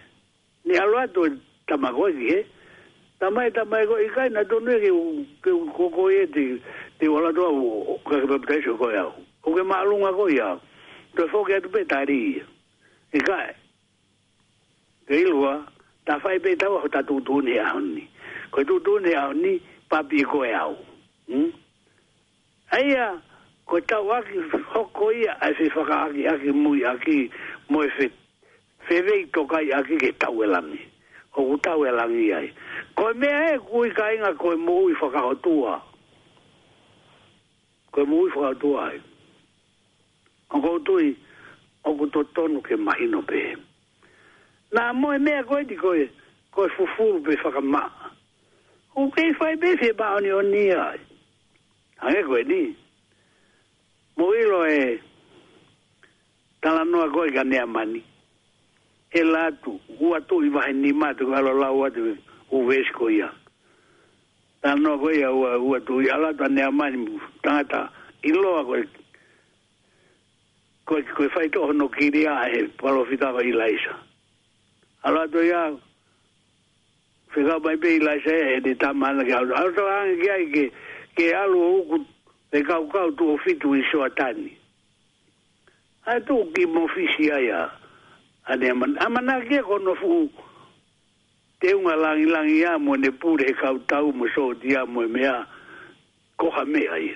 ni aloato tamagoi eh Ta mai ta mai ko ikai na to ne ke u ke u ko ko e ti ti wala to u ka ka pa tsho ko ya. U ke ma lu nga ko ya. To fo ke tu pe ta ri. Ikai. Ke ilu wa ta fai pe ta wa ta tu tu ne ya ni. Ko tu tu ne ya ni pa pi ko ya u. Hm. Aia ko ta wa ki ho ko ya a se fo ka ki ya ki mu ya ki mo e fe. Fe ve to ka ya ki ke ta u e la mi. Mm ko utau e langi ai. Ko mea e kui kainga ko e mui whakaotua. Ko e mui whakaotua ai. O ko utui, o ko to tonu ke mahino pe. Nā mo e mea koe di koe, koe fufuru pe whakama. O kei whai pe fie baoni o ni ai. Hange koe ni. Mo ilo e, tala noa koe ka nea mani. Mo e latu ua tu i vahe ni mātu ka ala lau atu u vesko ia. Tā noa koe ia ua, ua tu i alata ne amani mu tangata i loa koe. Koe, koe fai toho no kiri a he palo fitawa i laisa. Alata ia whikau mai pe i laisa e he ni tā mana ki alata. Alata hanga ki ai ke, ke alu o uku e kau kau tu o fitu i soa tani. Ai tu ki mo fisi ai a. Ai ane man amana ke ko no fu te unga lang lang ya mo ne pure ka tau mo so dia mo me a ko ha me ai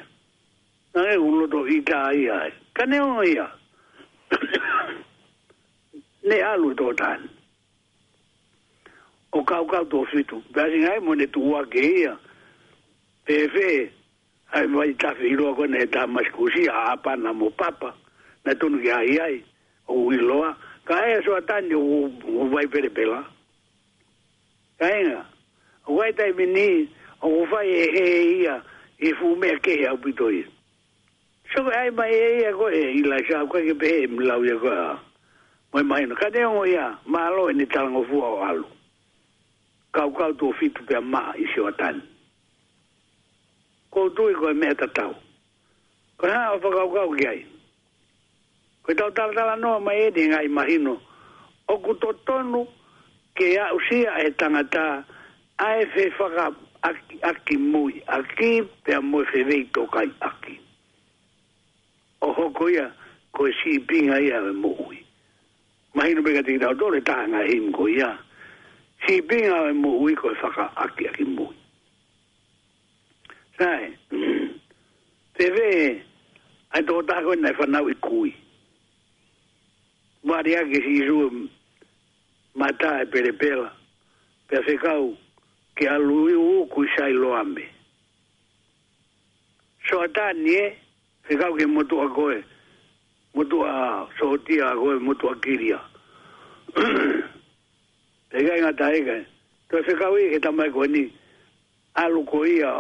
na e uno do ita ai ai ka ne o ia [coughs] ne alu do tan o ka ka do fitu ba sin ai mo ne tu wa ke ia pe fe ai mai ta fi ro ko ne ta mas ku si a pa na mo papa na tu ai ai o wi loa. a kai so atani u u vai pere pela kai nga vai tai mini u vai e e ia e fu me ke ia bito i so ai mai e ia go e i la sha ko ke be mi la u ia go mai mai no kai nga ia ma lo e ni tala ngo fu o alu kau kau tu fitu pe ma i so atani ko tu i go me ta tau ko ha o fa kau kau ki ai Koe tau tala tala noa mai edi ngai mahino. Oku totonu ke a usia e tangata a e fe whaka aki, aki mui. Aki pe a mui fe vei tokai aki. Oho koia koe si pinga ia e mui. Mahino pe kati tau tole taha ngai him koia. Si pinga e mui koe whaka aki aki mui. Sae, [clears throat] te vee, ai tō tāko nei whanau i kui varia que si su mata e pere pela pe a fecau que a lui u cu sai lo ambe so a tani e fecau que motu a goe motu a sotia a goe motu a kiria te [clears throat] gai ngata ega to e fecau e que tamai coe ni a lu coia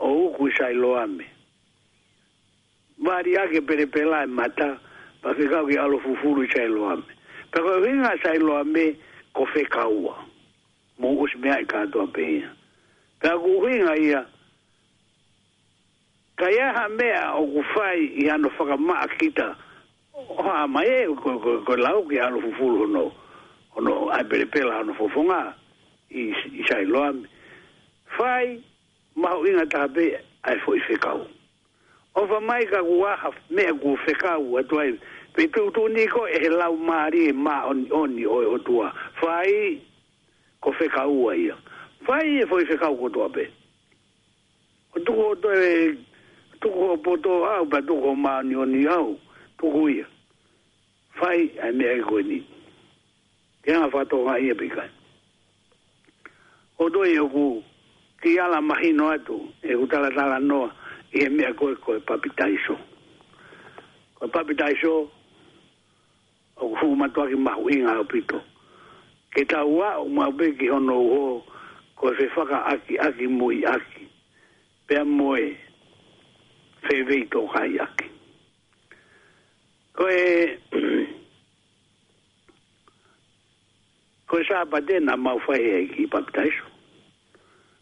o u cu sai lo ambe varia que pere pela e mata e pa ke kau ki alo fufuru i sa ilo ame. Pa ka venga sa ilo ame, ko fe kaua. Mungu si mea i kato ape ia. Pa ku venga ia, ka ia ha mea o ku fai i ano whaka maa kita, o ha mai e, ko, ko, ko lau ki alo fufuru hono, hono ai pere pela hono fofonga i sa ilo ame. Fai, maho inga ta ape, ai fo i fe kaua. Ofa mai ka kua hafu mea kua whekau atu aina pe pe utu ni ko e lau mari e ma oni oni o o tua fai ko fe ka ua ia fai e foi fe ka ua tua pe o tu ko to e tu ko po to au pa tu ko ma oni oni au tu ko ia fai a me e ko ni ke nga fato nga ia pe kai o do e o ku ki ala mahi no atu e utala tala noa i e mea koe koe papitaiso. Koe papitaiso o ku ma matua ki mahu o pito. Ke tau wa o mua pe ki hono uho ko e whaka aki aki mui aki. Pea moe fe vei tō kai aki. Ko e... Ko e sā pate na mau whae e ki papitaiso.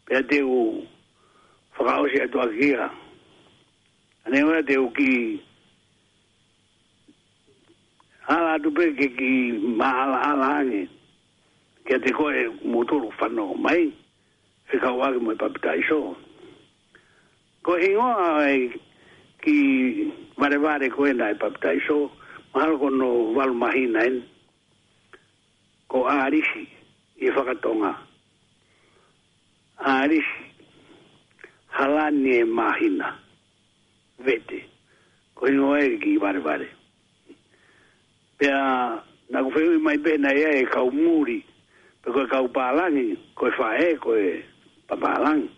Pea te u whakaosi atua kia. Ane ora te u Ki ala tu pe ke ki ma ala ala ane ke te ko e motoru fano mai e ka wage mo papita iso ko e ngo ai ki vare vare ko e nai papita iso mahalo ko no valo mahina en ko a arisi i e whakatonga a arisi halani e mahina vete ko e ngo e ki vare vare pia na ku fai mai pe na e ka muri pe ko ka palangi ko fa e ko e pa palangi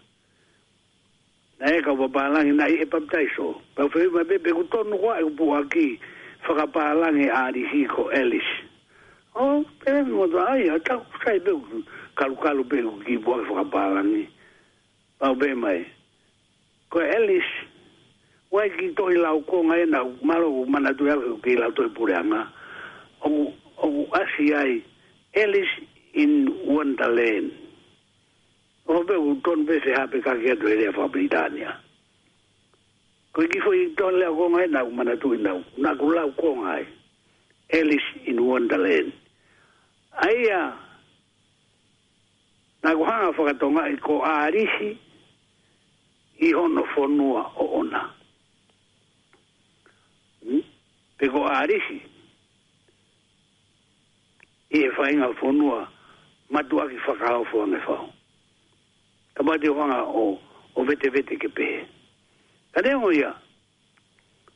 na e ka u palangi na e pa tai so mai pe ku to no wa e u aki fa ka palangi a di hi ko elis o pe mo da ai ka ku sai be ku ka lu ki bo fa e ka palangi pa be mai ko elis wa ki to i la u ko e na malo mana tu ya ki la to i of of ACI Ellis in Wonderland. Of the Don Vese happy kagia to the Britannia. Kiki foi Don la gonga e e na umana tu na na kula konga Ellis in Wonderland. Aia na kuhanga fakatonga iko aarisi i hono fonua o ona. Hmm? Peko aarisi. Aarisi i e whainga whonua matua ki whakahau fua me whau. Ka mai te whanga o, o vete vete ke pehe. Ka reo ia,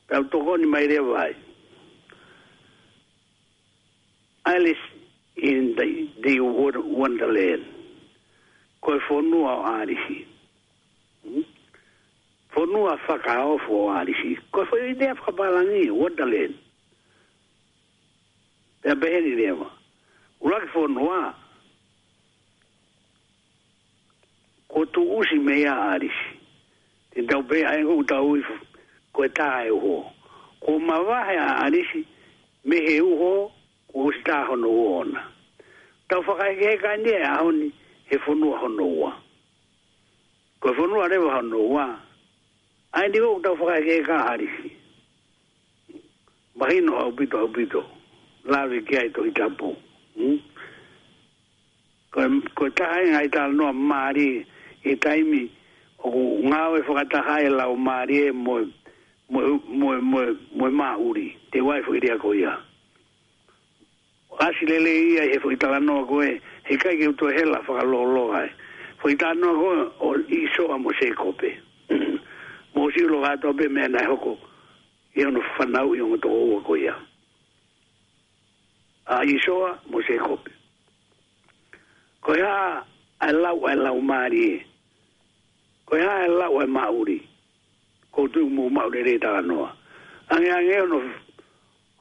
tau toko ni mai rea vai. Alice in the, the Wonderland. Koe whonua o Arisi. Hmm? Whonua whakahau fua o Arisi. Koe whonua i dea whakapalangi, Wonderland. Pea beheri rea vai uraki fo noa ko tu usi me ya te dau be ai ko e tau e ifu ko ta ai ho ko ma wa ya ari si me he u ho ko sta ho no ona tau fa kai ke ka ni a ho ni he fo no ho wa ko fo no are ho no wa ai ni ko tau fa kai ke ka ari si mahino au bito au bito la ve ki ai to i tapu ko taha e ngai tala noa maari e taimi o ngau e whakataha e lau maari e moe moe moe moe moe mauri te wai whuiria ko ia asi lele ia e whuitala noa koe he kai keu tue hela whakaloloa e whuitala noa koe o iso a mo se kope [clears throat] mo si lo gato pe mena e hoko e no fanau i ongo toko ua ko ia a isoa mo se kope. Ko ia a e lau a e lau maari e. e ko ia a lau a mauri. Ko tu mo mauri re ta anoa. Ange ange ono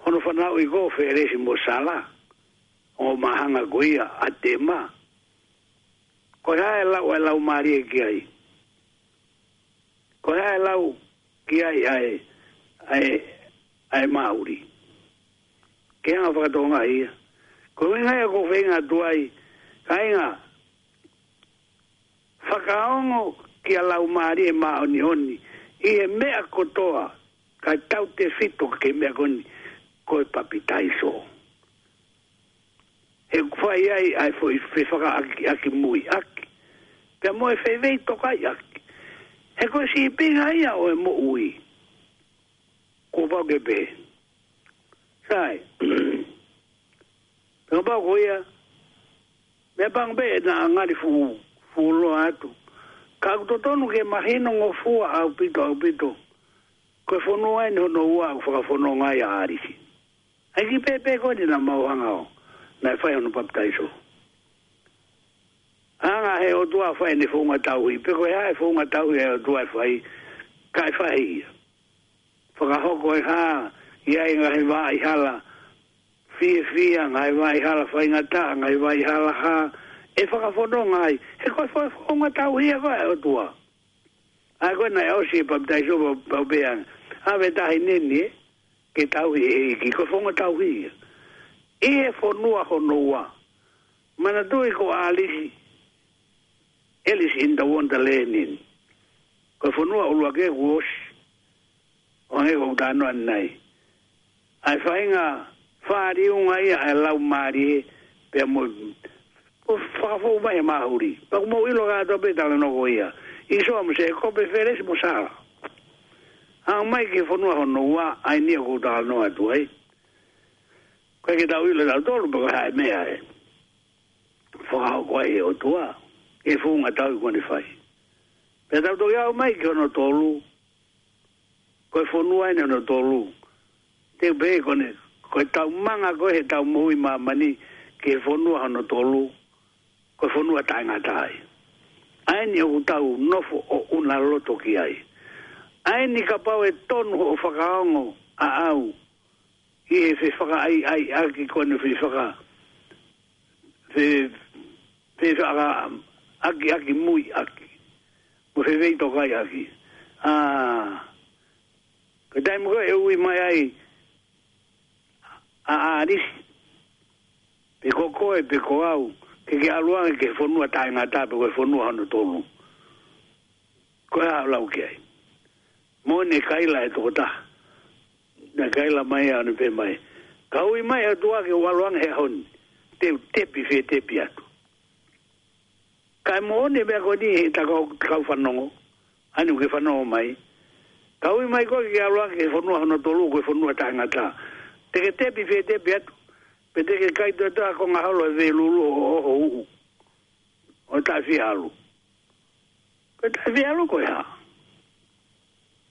hono whanau i gofe e resi mo sala. O mahanga guia a te ma. Ko ia a lau a lau maari e ki ai. Ko ia a lau ki ai ai ai ai mauri. Ai mauri ke a va do nga i ko we nga ko we nga do kai nga fa ka ongo ke ala u mari e ma oni oni i e me a ko toa ka tau te fito ke me a koni ko e papitai so e kwai ai ai fo i fe fa ka aki aki mui aki pe mo e fe vei toka i aki e ko si i pinga ia o e mo ui ko va gebe ko va sai pe ba go ya me bang be na nga di fu fu lo atu ka to to nu ke ma he no ngo fu a u pi ka u pi to ko fu no ai no no wa fu ka fu no nga ya ari si ai ki pe pe ko di na ma wa nga o na fa yo no pa ta iso Anga he o tua fai ni fu fuunga tauhi. Peko he hae fuunga tauhi he o tua fai. Kai fai ia. Whakahoko e ha ia e ngai wai hala, fie fia ngai wai hala, whai ngata ngai wai hala ha, e whakafono ngai, he koi whai whonga tau hia wai o tua. Ai koe nai au si e pamitai sopa pau beang, ave tahi nene, ke tau hia e iki, koi whonga tau hia. E e whonua honoua, mana tui ko alihi, elis in the wonderlanding, koi whonua uluake kuosi, Ongi kong tano an nai ai fainga fari un ai a la mari pe mo o fa fo mai mahuri pa mo i ga to pe tal no goia i so am se ko preferes mo sa a mai ke fo no ho no wa ai ni ko tal no a tuai ko ke ta uilo dal tolo pa ha me ai fo ha ko ai o tua e fo un atao ko ni fai pe tal to ya mai ke no tolu ko fo no ai no tolu te be kone ko ta manga ko he ta mo i ma ke fo nu ha no to lu ko fo nu ta nga ai ai ni u ta u no fo o una lo to ki ai ai ni ka pa we ton ho fa ka ngo a au ki e fe fa ai ai a ki ah. ko ne fe fa ka fe fe fa ka a ki a ki mu a ki mo fe ve to ka ai ki a dai mo e u mai ai a arisi pe koko e pe koau ke ke alua ke fonua tae ngata pe koe fonua hono tolu koe hao lau ki ai mo ne kaila e toko ta kaila mai ane pe mai kaui mai atua ke waluang he honi te tepi fe tepi atu kai mo ne be ko ni ta ko ka anu ke fanongo mai kaui mai ko ke alua ke fonua hono tolu koe fonua tae te ke tepi fe tepi atu, pe te ke kai tō tā konga halo e vei lulu o ho ho uhu, o tā fi halu. Pe tā fi halu koi ha.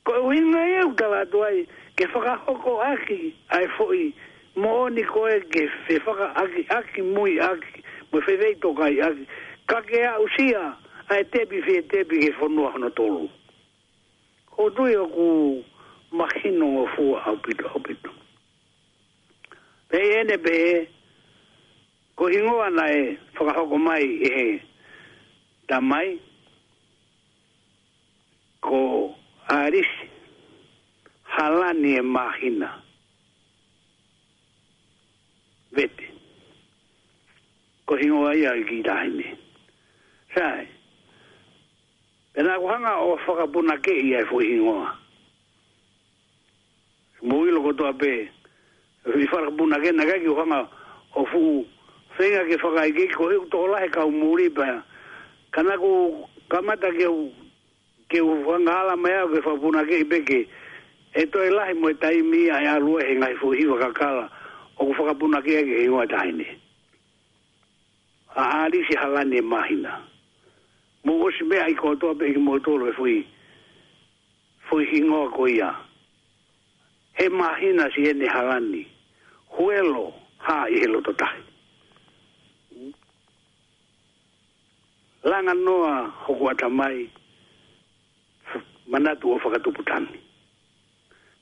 Ko e winga e u tala tu ai, ke whaka hoko aki ai fo'i, mo oni koe ke fe whaka aki, aki mui aki, mo fe vei tokai aki, ka ke a usia, ai tepi fe tepi ke whonua hana tolu. Ko tui aku, mahino o fua au pito au pito pe ene be ko ingoa nai whakahoko mai e he ta mai ko arisi halani e mahina vete ko ingoa ia ki tahine sai pena ko hanga o whakapuna ke ia e fuhingoa Mui loko toa pēr vi fara buna gena ga ki hanga o fu fenga ke fara ge ko e to la ka muri ba kana ko kamata ke ke u hanga ala mea ke fa buna ge be ke e e lai mo tai mi a ya lu e ngai fu hi ka kala o ku fara buna ge ge i wa tai ni a ali si hala ni mahina mo go si be ai ko to be mo to lo e fu i fu hi ngo ko ia he mahina si ene halani. ni huelo ha i helo totahi. Langa noa hoku atamai manatu o whakatuputani.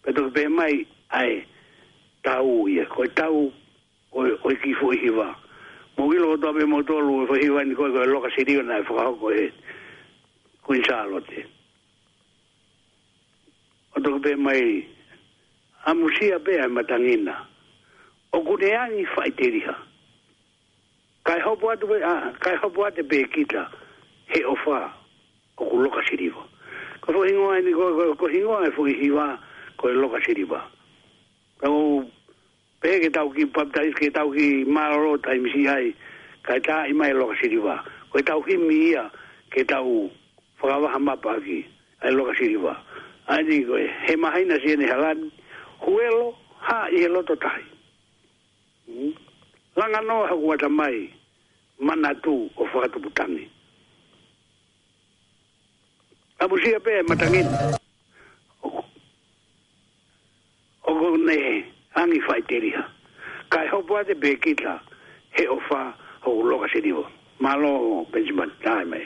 Pero pe mai ai tau ia, e, koe tau koe kifu i hiwa. Mo gilo koto ape mo tolu e hiwa ni koe koe loka sirio nai e whakahoko e kuin saalote. Oto pe mai amusia pe ai matangina. Mm o guneani faiteriha. Kai hopo atu be, ah, kai hopo atu be kita, he ofa, o ku loka siriva. Ko fo hingoa ni, ko, ko, ko hingoa e fo hiwa, ko e loka siriva. Kau, pe ke tau ki paptais, ke tau ki maro tai misi hai, kai ta ima e loka siriva. Ko e tau ki miia, ke tau whakawaha mapa ki, e loka siriva. Ani, he mahaina siene halani, huelo, ha i he loto tahi langa no ha wata mai mana tu o fa butani abu sia pe matangin o go ne ani fa teria kai ho bua de bekita he ofa fa ho loga se malo benjamin time mai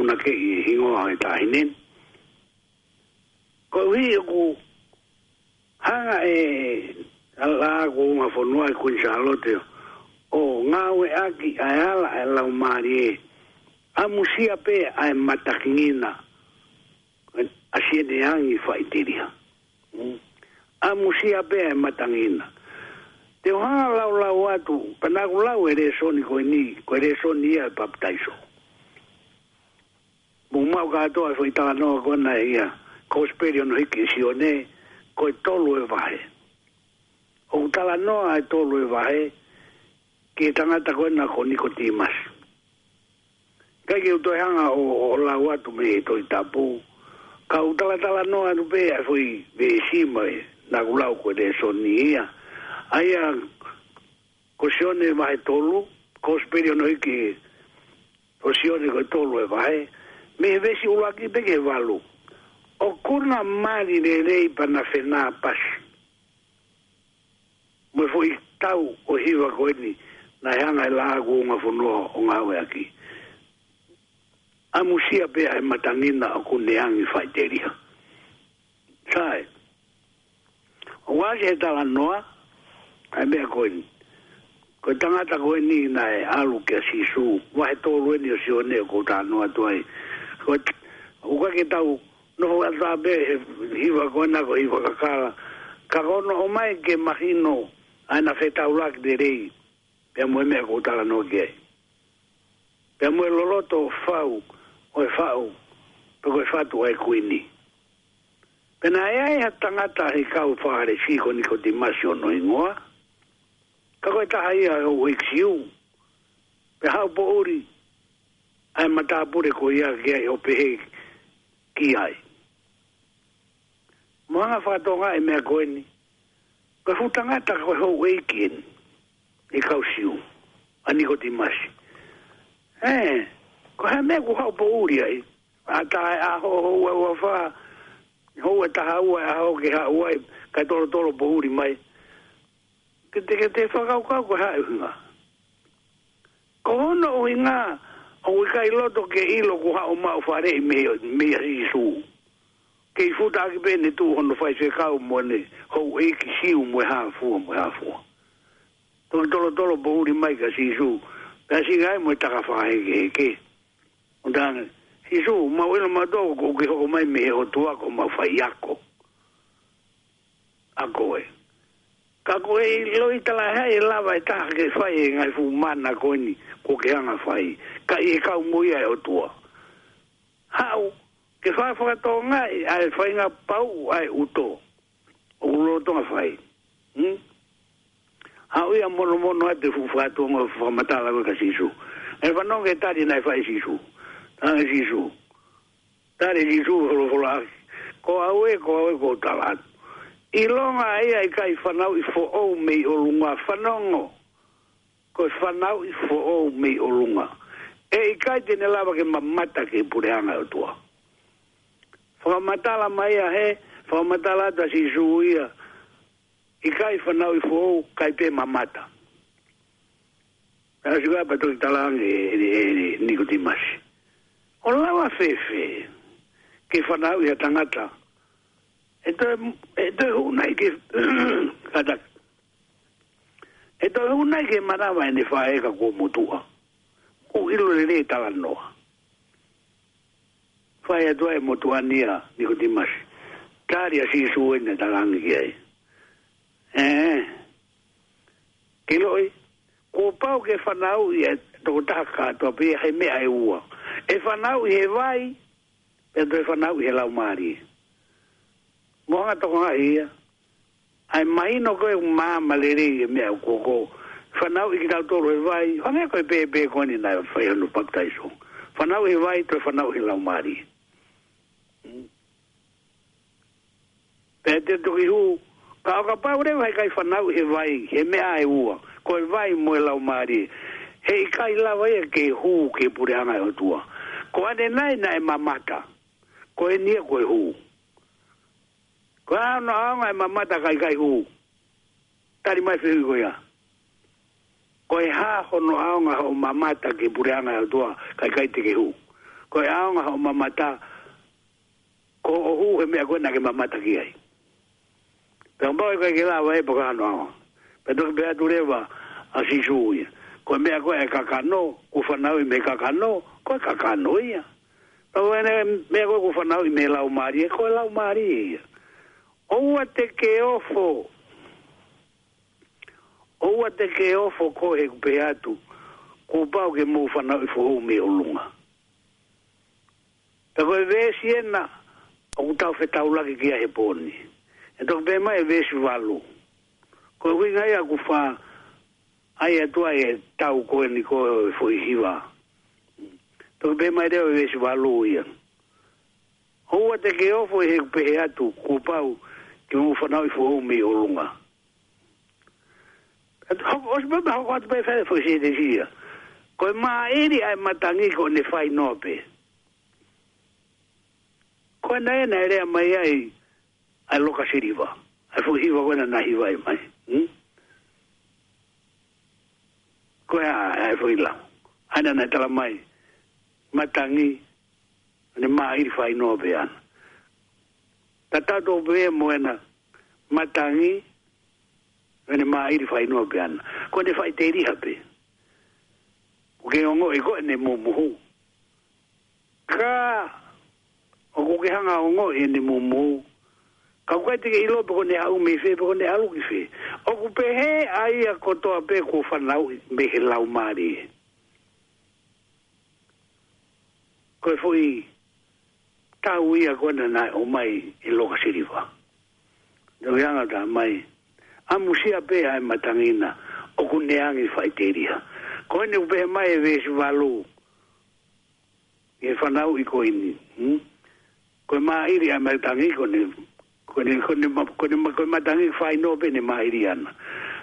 puna ke i hingo ai tai ne ko wi ku hanga e ala ko ma fo no ai kun o ngawe aki ai ala ala e mari e. a musia pe ai matakina a siene ani fa hmm. a musia pe ai matangina te hanga lau lau atu panaku lau ere soni ko ni ko ere soni ai baptaiso e mo mau ga to ai foi tanga no ko na ia ko sperio no hiki si one ko tolu e vai o tala no ai e tolu e vai ki e tanga ta ko na ko nikotimas kai ke to hanga o la watu me e to tapu ka utala tala no anu pe ai foi be sima na gulau ko de sonia ai a ko sione vai tolu ko sperio no hiki ko sione ko tolu e vai me vesi ulo aki peke valu. O kuna mari re rei pa na fena pasi. Mwe fo i tau o hiwa ko eni na hanga i e laa ku unga funua o nga hawe aki. Amusia pea e matangina o kune angi faiteria. Sae. O wasi e tala noa, ai mea ko eni. Ko tangata ko eni na e alu ke si su, wahe tolu eni o si o ne o e kou tā noa tuai. Sae kot uka ke tau no ka tabe hiva ko na ko hiva ka kala ka kono o mai ke mahino ai na de rei pe me ko tala no ge pe mo lo loto o e fau pe ko e fatu ai kuini e kau fare si ni ko di no ingoa ka ko e taha ia o e ori ai mata pure ko ia ke o pe ki ai manga fa to nga e me ko ni ko futa nga ta ko ho weekend ni e ka usiu ani ko dimashi eh ko ha me ko ho po uri ai ata e a ho ho wa fa ho wa e ta ha wa ho ke ha wa ka to to lo po uri mai ke te ke te fa ka ka ko ha ko ono o inga o i kai loto ke ilo ku hao mau fare me me isu ke i futa ki pene tu hono fai se kau mwane ho e ki siu mwe haa fua mwe haa fua tono tolo tolo po uri mai ka si isu pe a si gai mwe taka faa he ke ke ondane si isu mau ilo ma toko ku ke hoko mai me ho tuako mau fai ako ako e ka ko e lo itala hai e lava e taha ke fai e ngai fumana koni ni ko ke anga fai ka i ka mo ia o tua Hau, ke fa fa to ai fai nga pau ai uto o lo to nga fai hmm? Hau ia mo mo no ate fu fa to nga fa ka sisu. ko kasi e fa no ke tari nai fai sisu. su ta nga sisu su tari si su lo lo ko a we ko a we ko ta i longa ai ai kai fa nau i fo o me o lunga fa no ko e whanau i fo o me o runga. E i kai tene lawa ke mamata ke pureanga o tua. Whamatala mai a he, whamatala ta si suuia. I kai whanau i fo o kai pe mamata. Kana shukai pa toki talang e, e, e, e niko ti masi. O lawa fefe ke whanau i a tangata. E toi hunai ke [clears throat] kataka. E to e una ke marawa ene fa e ka ko motua. Ku ilo le le tala no. Fa e to e motua nia ni ko dimas. Tari a si su ene tala ngi ai. Eh, eh. Ke lo e ko pau ke fa nau ia to ta ka to pe he me ai e ua. E fa nau e vai. E to fa nau e la mari. Mo ha to ia ai mai no ko un ma malere me ko ko fa na i ka to re vai fa me ko pe e pe ko ni na fa yo no pak tai so fa na i e vai to fa na i e la mari hmm. pe de to ki hu ka ka pa re vai kai fa na i vai he me ai u ko vai mo la mari he kai la vai ke hu ke pura pure ana tua ko ane nai nai mamata ko e nie ko e hu Kwa ana anga e mamata kai kai u. Tari mai fiu koia. Koe ha hono anga ho mamata ke pure anga e kai kai te ke u. Koe anga ho mamata ko o hu he mea koina ke ai. Pea e kai ke lawa e paka ana anga. Pea toki pea turewa a sisu uia. Koe mea koe e kakano, kufanau i me kakano, koe kakano ia. Pea koe mea koe kufanau i me lau maria, koe lau maria Oua te ke ofo. Oua te ke ofo ko he pe atu. Ko pau ke mou fana i fo me o lunga. Ta koe vesi ena. O tau fe tau laki ki a he poni. E toko pe mai vesi valu. Ko e winga ia ku fa. Ai e tua e tau koe ni koe e fo i hiwa. Toko pe mai reo e vesi valu ia. Oua te ke ofo e he pe atu. Ko pau ke ke u fa nau fo me o lunga at ho os me ba wat be fa fo si de sia ko ma eri ai matangi ko ne fai nope ko na na re mai ai ai loka siriva ai fo hiva ko na na hiva mai hm ko ai ai fo ila ana na tala mai matangi ne ma iri fai nope ana ta ta moena ve mo na ma ta ene ma ir fai no be ko de fai te ri hape o ke ongo e ko ne mo mo ka o ko ke hanga ongo e ne mo mo ka ko te i lo pe ko ne au me fe pe ko ne au ki fe o ku pe he ai a ko to a pe ko fa na u me he la u ko foi tau ia kona na o mai i loka sirifa. Nau ianga ta mai. A musia pēha e matangina o kuneangi whaiteria. Koine upe mai e vesu valu. E whanau i koini. Hmm? Koe maa iri a matangi kone. Koine, koine, koine, koine matangi whaino pe ne maa iri ana.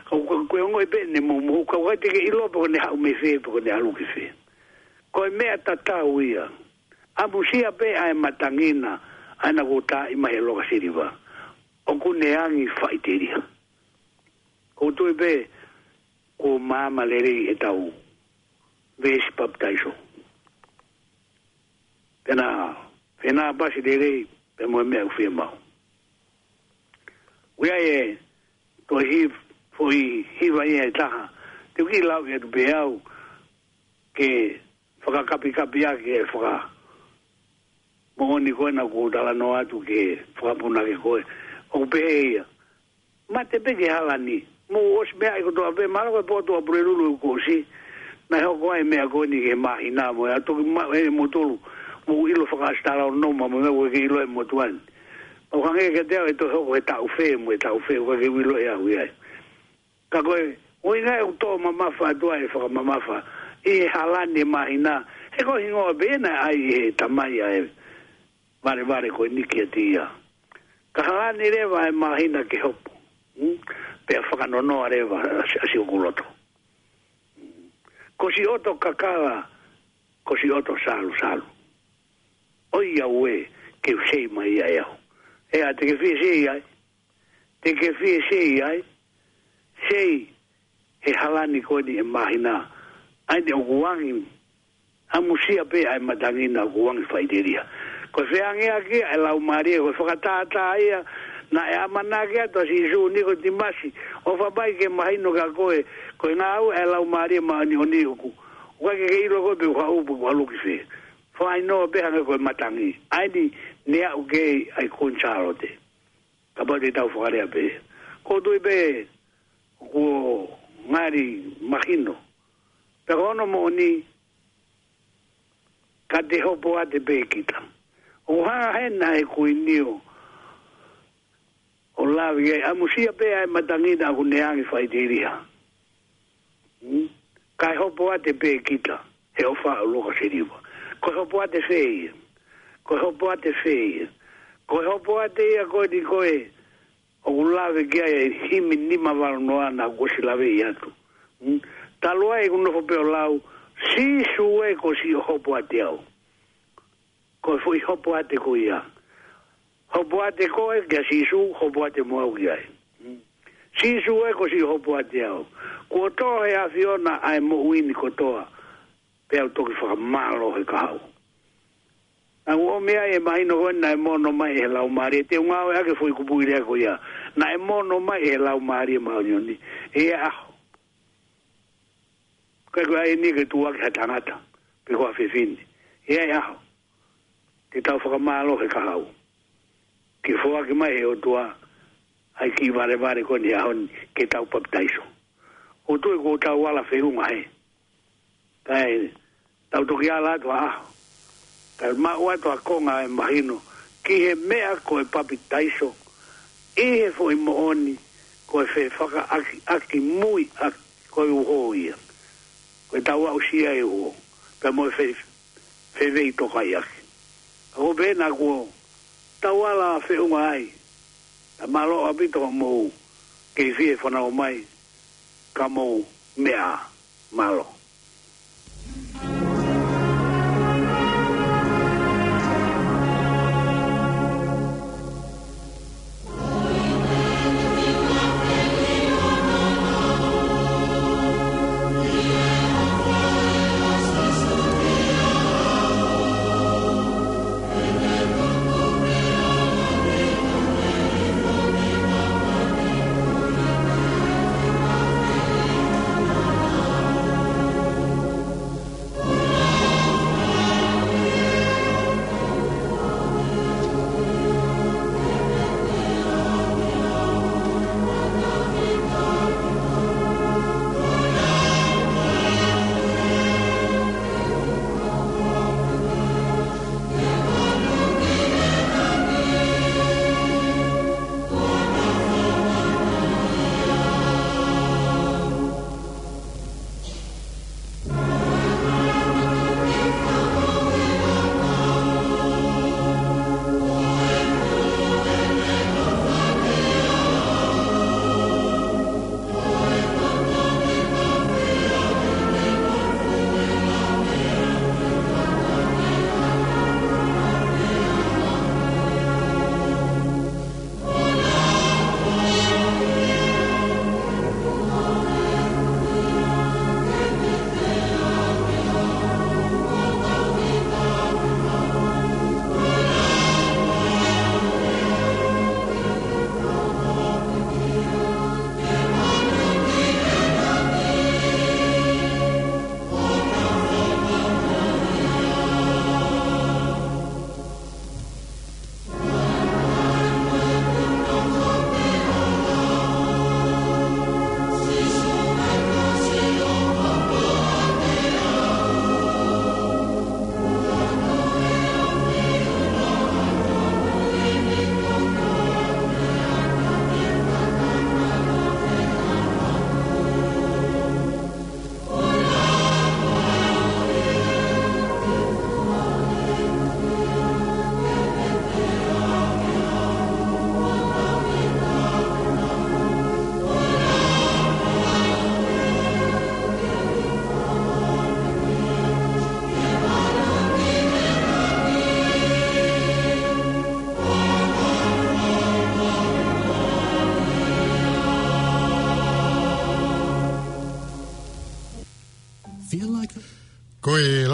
Koe ongo i e pe ne mo muhuka. Koe teke ilo pe kone hau me fe pe ne halu ki fe. Koe mea tatau ia. Koe mea tatau ia abu sia pe ai matangina ana gota i mai loka siriva o ku neangi faiteria ko tu pe ko mama lere i etau vees paptaiso pena pena basi lere pe moe mea ufi mao ui ai e to hiv fo i hiva i e taha te uki lau e tu pe au ke whakakapi kapi ake e Mooni koe na ku tala no atu ke whapuna ke koe. O be eia. Ma te peke hala ni. Mo os mea iko toa pe maro koe poto a pure lu uko si. Na heo koe me koe ni ke mahi na moe. A toki mahi e motolu. Mo ilo whakastara o noma mo mea koe ke ilo e motuani. Ma kange ke teo e to heo koe tau fe mo ta tau fe koe ke lo e ahu iai. Ka ko O inga e uto mamafa atua e whaka mamafa. E halani mahi na. He koe be na ai e tamaya e mare mare ko ni ke dia ka ha ni re va imagina ke ho pe fa ka no no are va asi oculoto ko si oto ka ka ko si oto salu salu oi ya we ke she mai ya ya e a te ke fi e si ya te ke fi e si ya sei he halani ko ni imagina e ai de guang amusia pe ai matangina guang faideria ko se ange aki e lau mari ko fa ta ta ia na e amana ke to si ju ni ko ti masi o fa bai ke mai no ka ko e ko na au e lau mari ma ni o ni ku o ka ke i lo ko pe pu ko lu ki se fa i no be ange ko matangi ai ni ne au ke ai kon charote ka ba de tau fa re be ko tu be ko mari magino pero no mo ni ka te hopo a te pe kitam o ha he na e ku niu o la vi a mu si pe a ma tangi na ku ne a ki fai te ria hmm? kai ho po te pe kita e o fa lo ka seri ba ko ho po te fe ko ho po te fe ko ho po te ia ko di ko e o ku la vi ki a e himi ni ma va no na ku si la vi ya tu hmm? ta lo ai e ku no fo pe o lau si su e ko si ho po te au ko foi hopo ate ko ia. Hopo ate ko e ke si su, hopo ate mua u ia. Hmm. Si su e ko si hopo ate au. Ko toa he afiona ai mo uini ko toa. Pea u toki whaka malo he kahau. A ngō mea e mahi no hoen na e mono mai e lau maari. Te unga au e ake fui kupu i reko ia. Na e mono mai e lau maari e mahi e ni. E aho. Kai kua e nike tu wake ha tangata. Pe kua fefini. E aho e tau whakamalo he kahau. Ke whoa ke mai he o tua, ai ki vare vare ko ni ahon ke tau paptaiso. O tu e ko tau ala whehunga he. Kai, tau toki ala atua aho. Kai ma ua atua konga e mahino, ki he mea ko e paptaiso, e he fo i mooni, ko e whe whaka aki, aki mui aki, ko e uho ia. Ko e tau au sia e uho, pe mo e whe, whe vei toka aki o be na go tawala fe o mai a malo a bito mo ke fi e fona o mai kamo mea malo Thank you.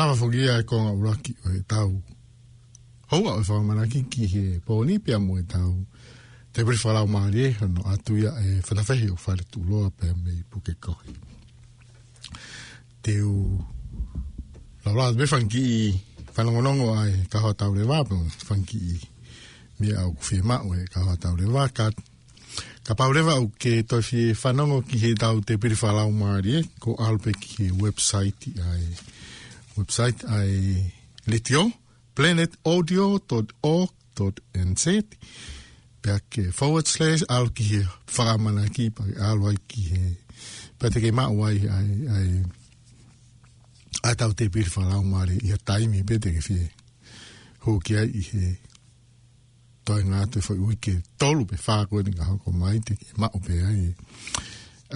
lava fo gia e ko nga uraki o he tau. Hoa o fa mana ki ki he po ni pia mo he tau. Te bri fa lau mari e no atu ia e fa na fehi o fa le tu loa pe me pu ke kohi. Te u la la be fan ki fa lo no ngo ai ka ho tau le va pe fan ki me au ku fi ma o he ka ho tau le va ka Ka paurewa au ke toi whanongo ki he tau te pirifalau maari e, ko alpe ki he website ai. e website ai litio planetaudio.org.nz back forward slash al ki faramana ki pa al wai ki he pa te kema wai ai ai ai tau te pir fara o mare i a taimi pe te kefi ho kia i he toi ngā te fai ui ke tolu pe whāko ni ka hako mai te ke mao pe ai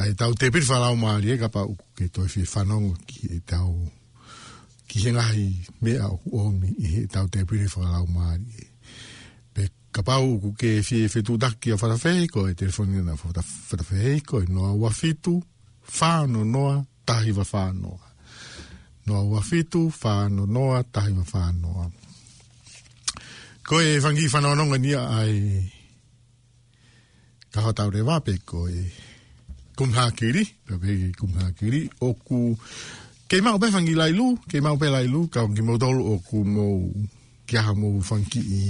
ai tau te pir fara o mare ka pa uku ke toi fi whanongo ki e tau ki he ngahi mea o ku omi i he tau te pire whakarau lau e. Pe ka pau ku ke e fie fetu daki a whatawheiko e telefoni na whatawheiko e noa ua fitu, whāno noa, tahi wa whānoa. Noa ua fitu, whāno noa, tahi wa whānoa. Ko e whangi whanau nonga nia ai ka hatau re wāpe ko e kumhākiri, pe pe kumhākiri, oku kumhākiri, Kei mau pe whangi lailu, kei mau pe lailu, kao ki mau tolu o ku mau kia ha mau whangi i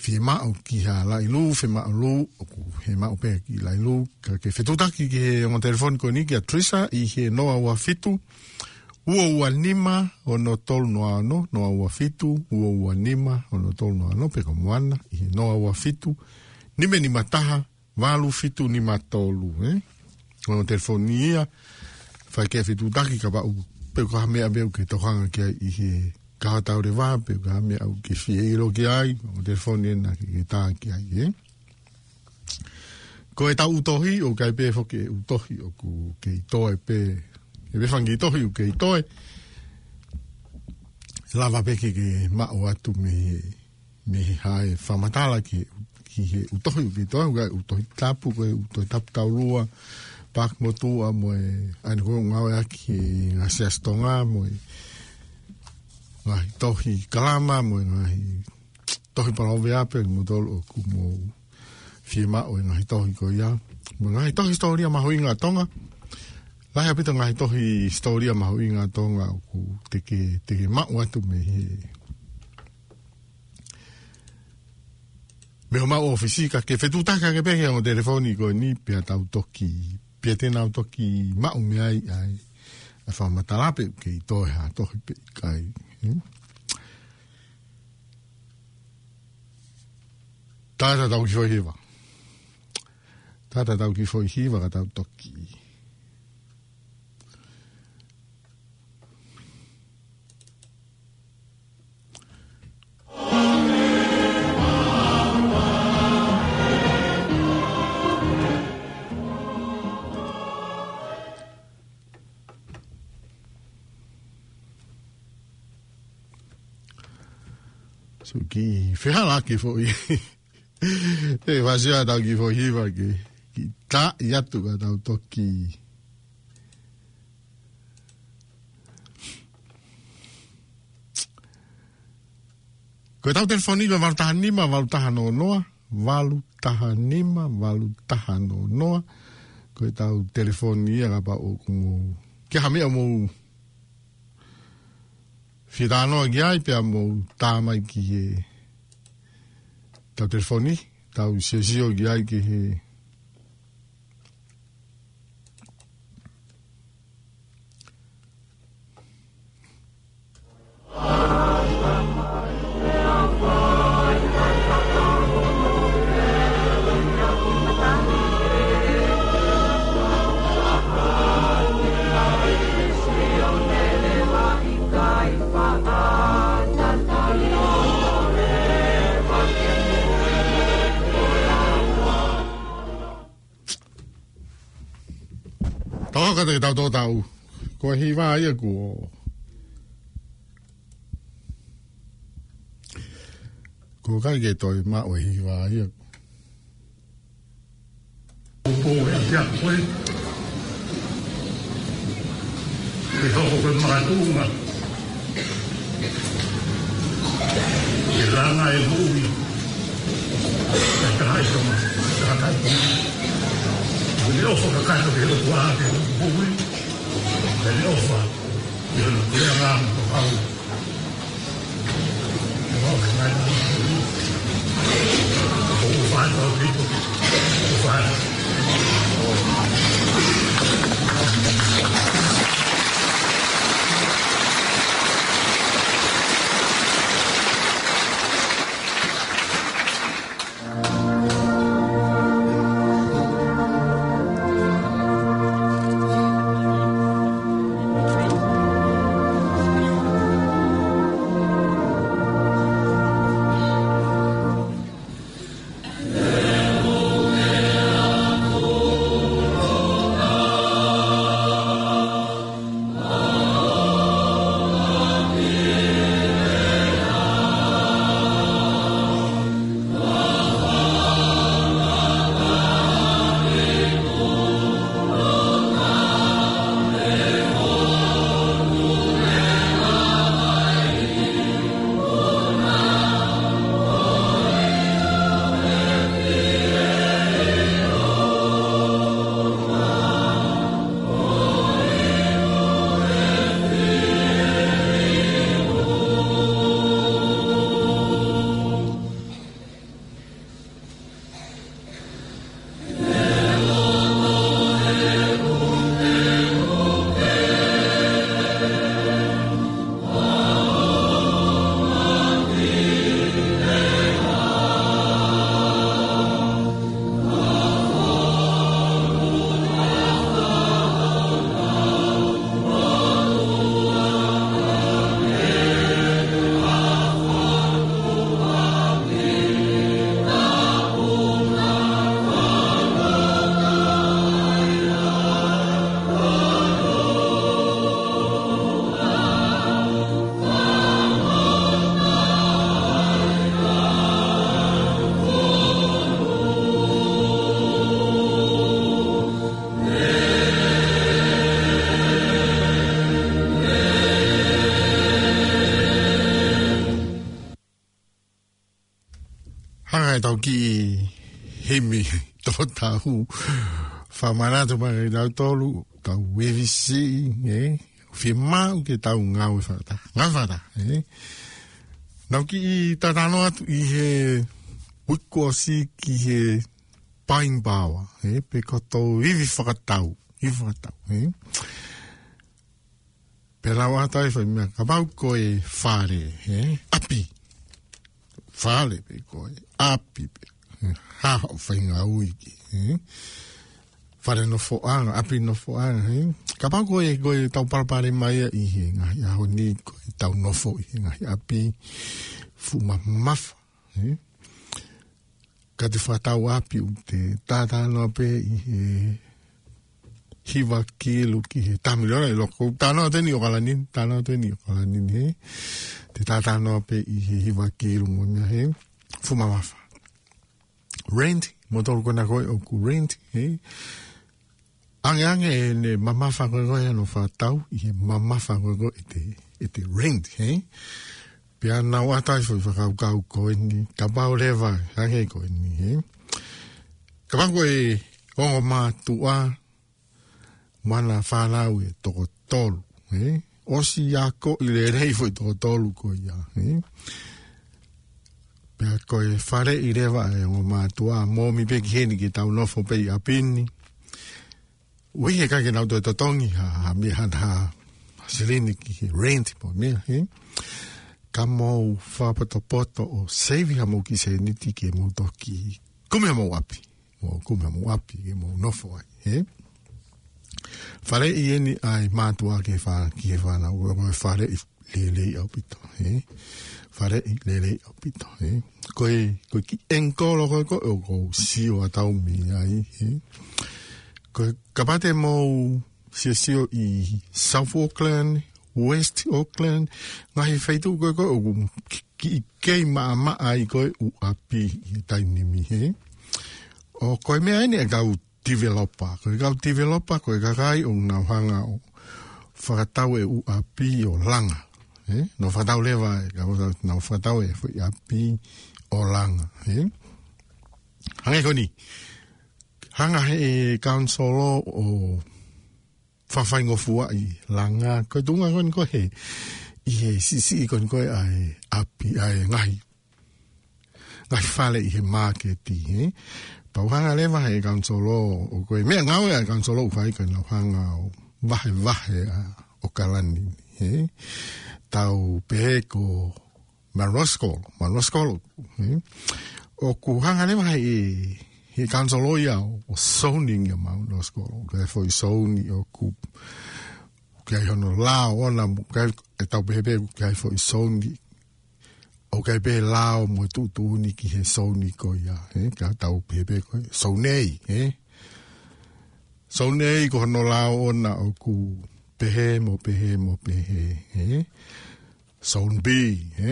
whi mau ki ha lailu, whi mau lu, o ku he mau pe ki lailu, ka ke whetutaki ki he onga telefon ko ni ki a Trisa i he noa ua fitu, ua ua nima o no tolu no ano, noa ua fitu, ua ua nima o no tolu no ano, pe ka moana, i he noa ua fitu, nime ni mataha, walu fitu ni matolu, eh? Ono telefoni ia, fai kia fitu taki ka pa uku. Peu ka hamea meu ke tohanga kia i he kahatau re waa, peu ka hamea au ke fie i roki ai, o telefoni ena ke ke taa ki ai, e. Ko e tau utohi, o kai pē fo ke utohi, o ku ke i toe pē, e pē whangi i tohi, o ke i toe. Lava peke ke mao atu me he, me he hae whamatala ki he utohi, ki toe, o kai utohi tapu, ko e utohi tapu tau rua, o pak mo tu a mo e ane ko ngā wea ki ngā siastonga mo e ngā hi tohi kalama mo e hi tohi para ove ape ki mo tolo ku mo fie ma o e hi tohi ko ya mo ngā hi tohi storia maho i ngā tonga lai apita ngā hi tohi storia maho i tonga ku teke, teke ma uatu me he Me o mau ofisi ke fetu taka ke pehe o telefoni ko ni pia tau toki pia auto ki ma o me ai ai a wha matarape ke i to ha tohe pe kai. Tātā tau ki whai hiwa. Tātā dau ki foi hiva ka tau toki. ki Ki fehala ki fo i. E vase a tau ki fo hiwa ki. Ki ta tá i atu ka tau toki. Koe tau tá telefoniwa walu taha nima, walu taha no noa. Walu taha nima, walu taha no noa. Koe tau tá telefonia ka pa o kumo. Kia hamea mou. Firano a gai pe amo tama ki e ta telefoni, ta u sezio gai ki he... Ta whakata ki tau tō tau. Ko hi wā ia ku o. Ko kai ke toi mā o hi wā ia ku. Ko e a tia koe. Ke hoko koe mā tūnga. Ke rāna e mūhi. Ke rāna e mūhi. Ke rāna e mūhi. اليوصف كانوا في الأكواب والبول اليوصف بالقيام والقول وفعل توفيقه وفعل whamanato mga i tau tolu, tau WVC, eh? Whi mau ke tau ngau e whakata. Ngau e whakata, eh? Nau ki i tatano atu i he wiko si ki he pain bawa, eh? Pe koto iwi whakatau, iwi whakatau, eh? Pe rau atai whai mea kabau ko e whare, eh? Api. Whare pe ko e api pe. Ha, whai ngau ike, eh? fare no fo anga, api no fo anga, he. Ka pā koe e koe tau par mai i he ngahi aho ni tau no fo i he ngahi api fu ma mafa, he. Ka te whātau api u te tātāno pe i he hiwa kielu ki he tamiliona i loko. Tāno te ni o kalanin, tāno te ni o he. Te tātāno pe i he hiwa he. Fu ma mafa. Renti, motor kona koe o ku He. Ange ange e ne mama whangoro e anu whātau, i e mama whangoro e te, e te rent, hei? Pia nā watai fwi whakau kau ko e ni, ka pao rewa, ange ko e ni, hei? Ka pango e ongo mā tua, mana whānau e toko tolu, hei? Osi a ko i le rei fwi toko tolu ko i a, hei? Pia ko e whare i rewa e ongo mā tua, mō mi peki heni ki tau nofo pei a pini, hei? we he kake nau toi totongi ha ha mi han ha sirini ki he rent po mi he ka mou whapato poto o sevi ha mou ki se niti ke mou toki kumi ha mou api o kumi ha mou api ke mou nofo ai he whare i eni ai mātua ke whana ki he whana ua mou whare i lele i opito he whare i lele i opito he koe koe ki enkolo koe koe o kou siwa tau mi ai he he ka pate mou sia sio i South Auckland, West Auckland, nga he feitu koe koe, ki kei maa maa i koe u api i taini mi he. O koe mea ene e gau developer, koe gau developer, koe kakai o ngau hanga o whakatau e u api o langa. He? No whakatau lewa e gau whakatau e u api o langa. He? Hange koni. Hange koni. hanga he council o whawhaingofua i langa koe tunga koe koe he i he sisi i koe koe ai api ai ngai ngai whale i he māketi he pau hanga lewa he council o koe mea ngau e council o whai koe nau hanga o wahe wahe o kalani he tau peko Maroskolo, Maroskolo, o ku hanga lewa he He kansolo ia o soning ia mauna o skolo. Kai foi soni o kup. Kai hono lao na kai e tau pehepe kai foi soni. O kai pe lao mo tu ni ki he soni ko ia. He, kai tau pehepe ko sonei. He. Sonei ko hono lao na o ku pehe mo pehe mo pehe. He. Son B. He.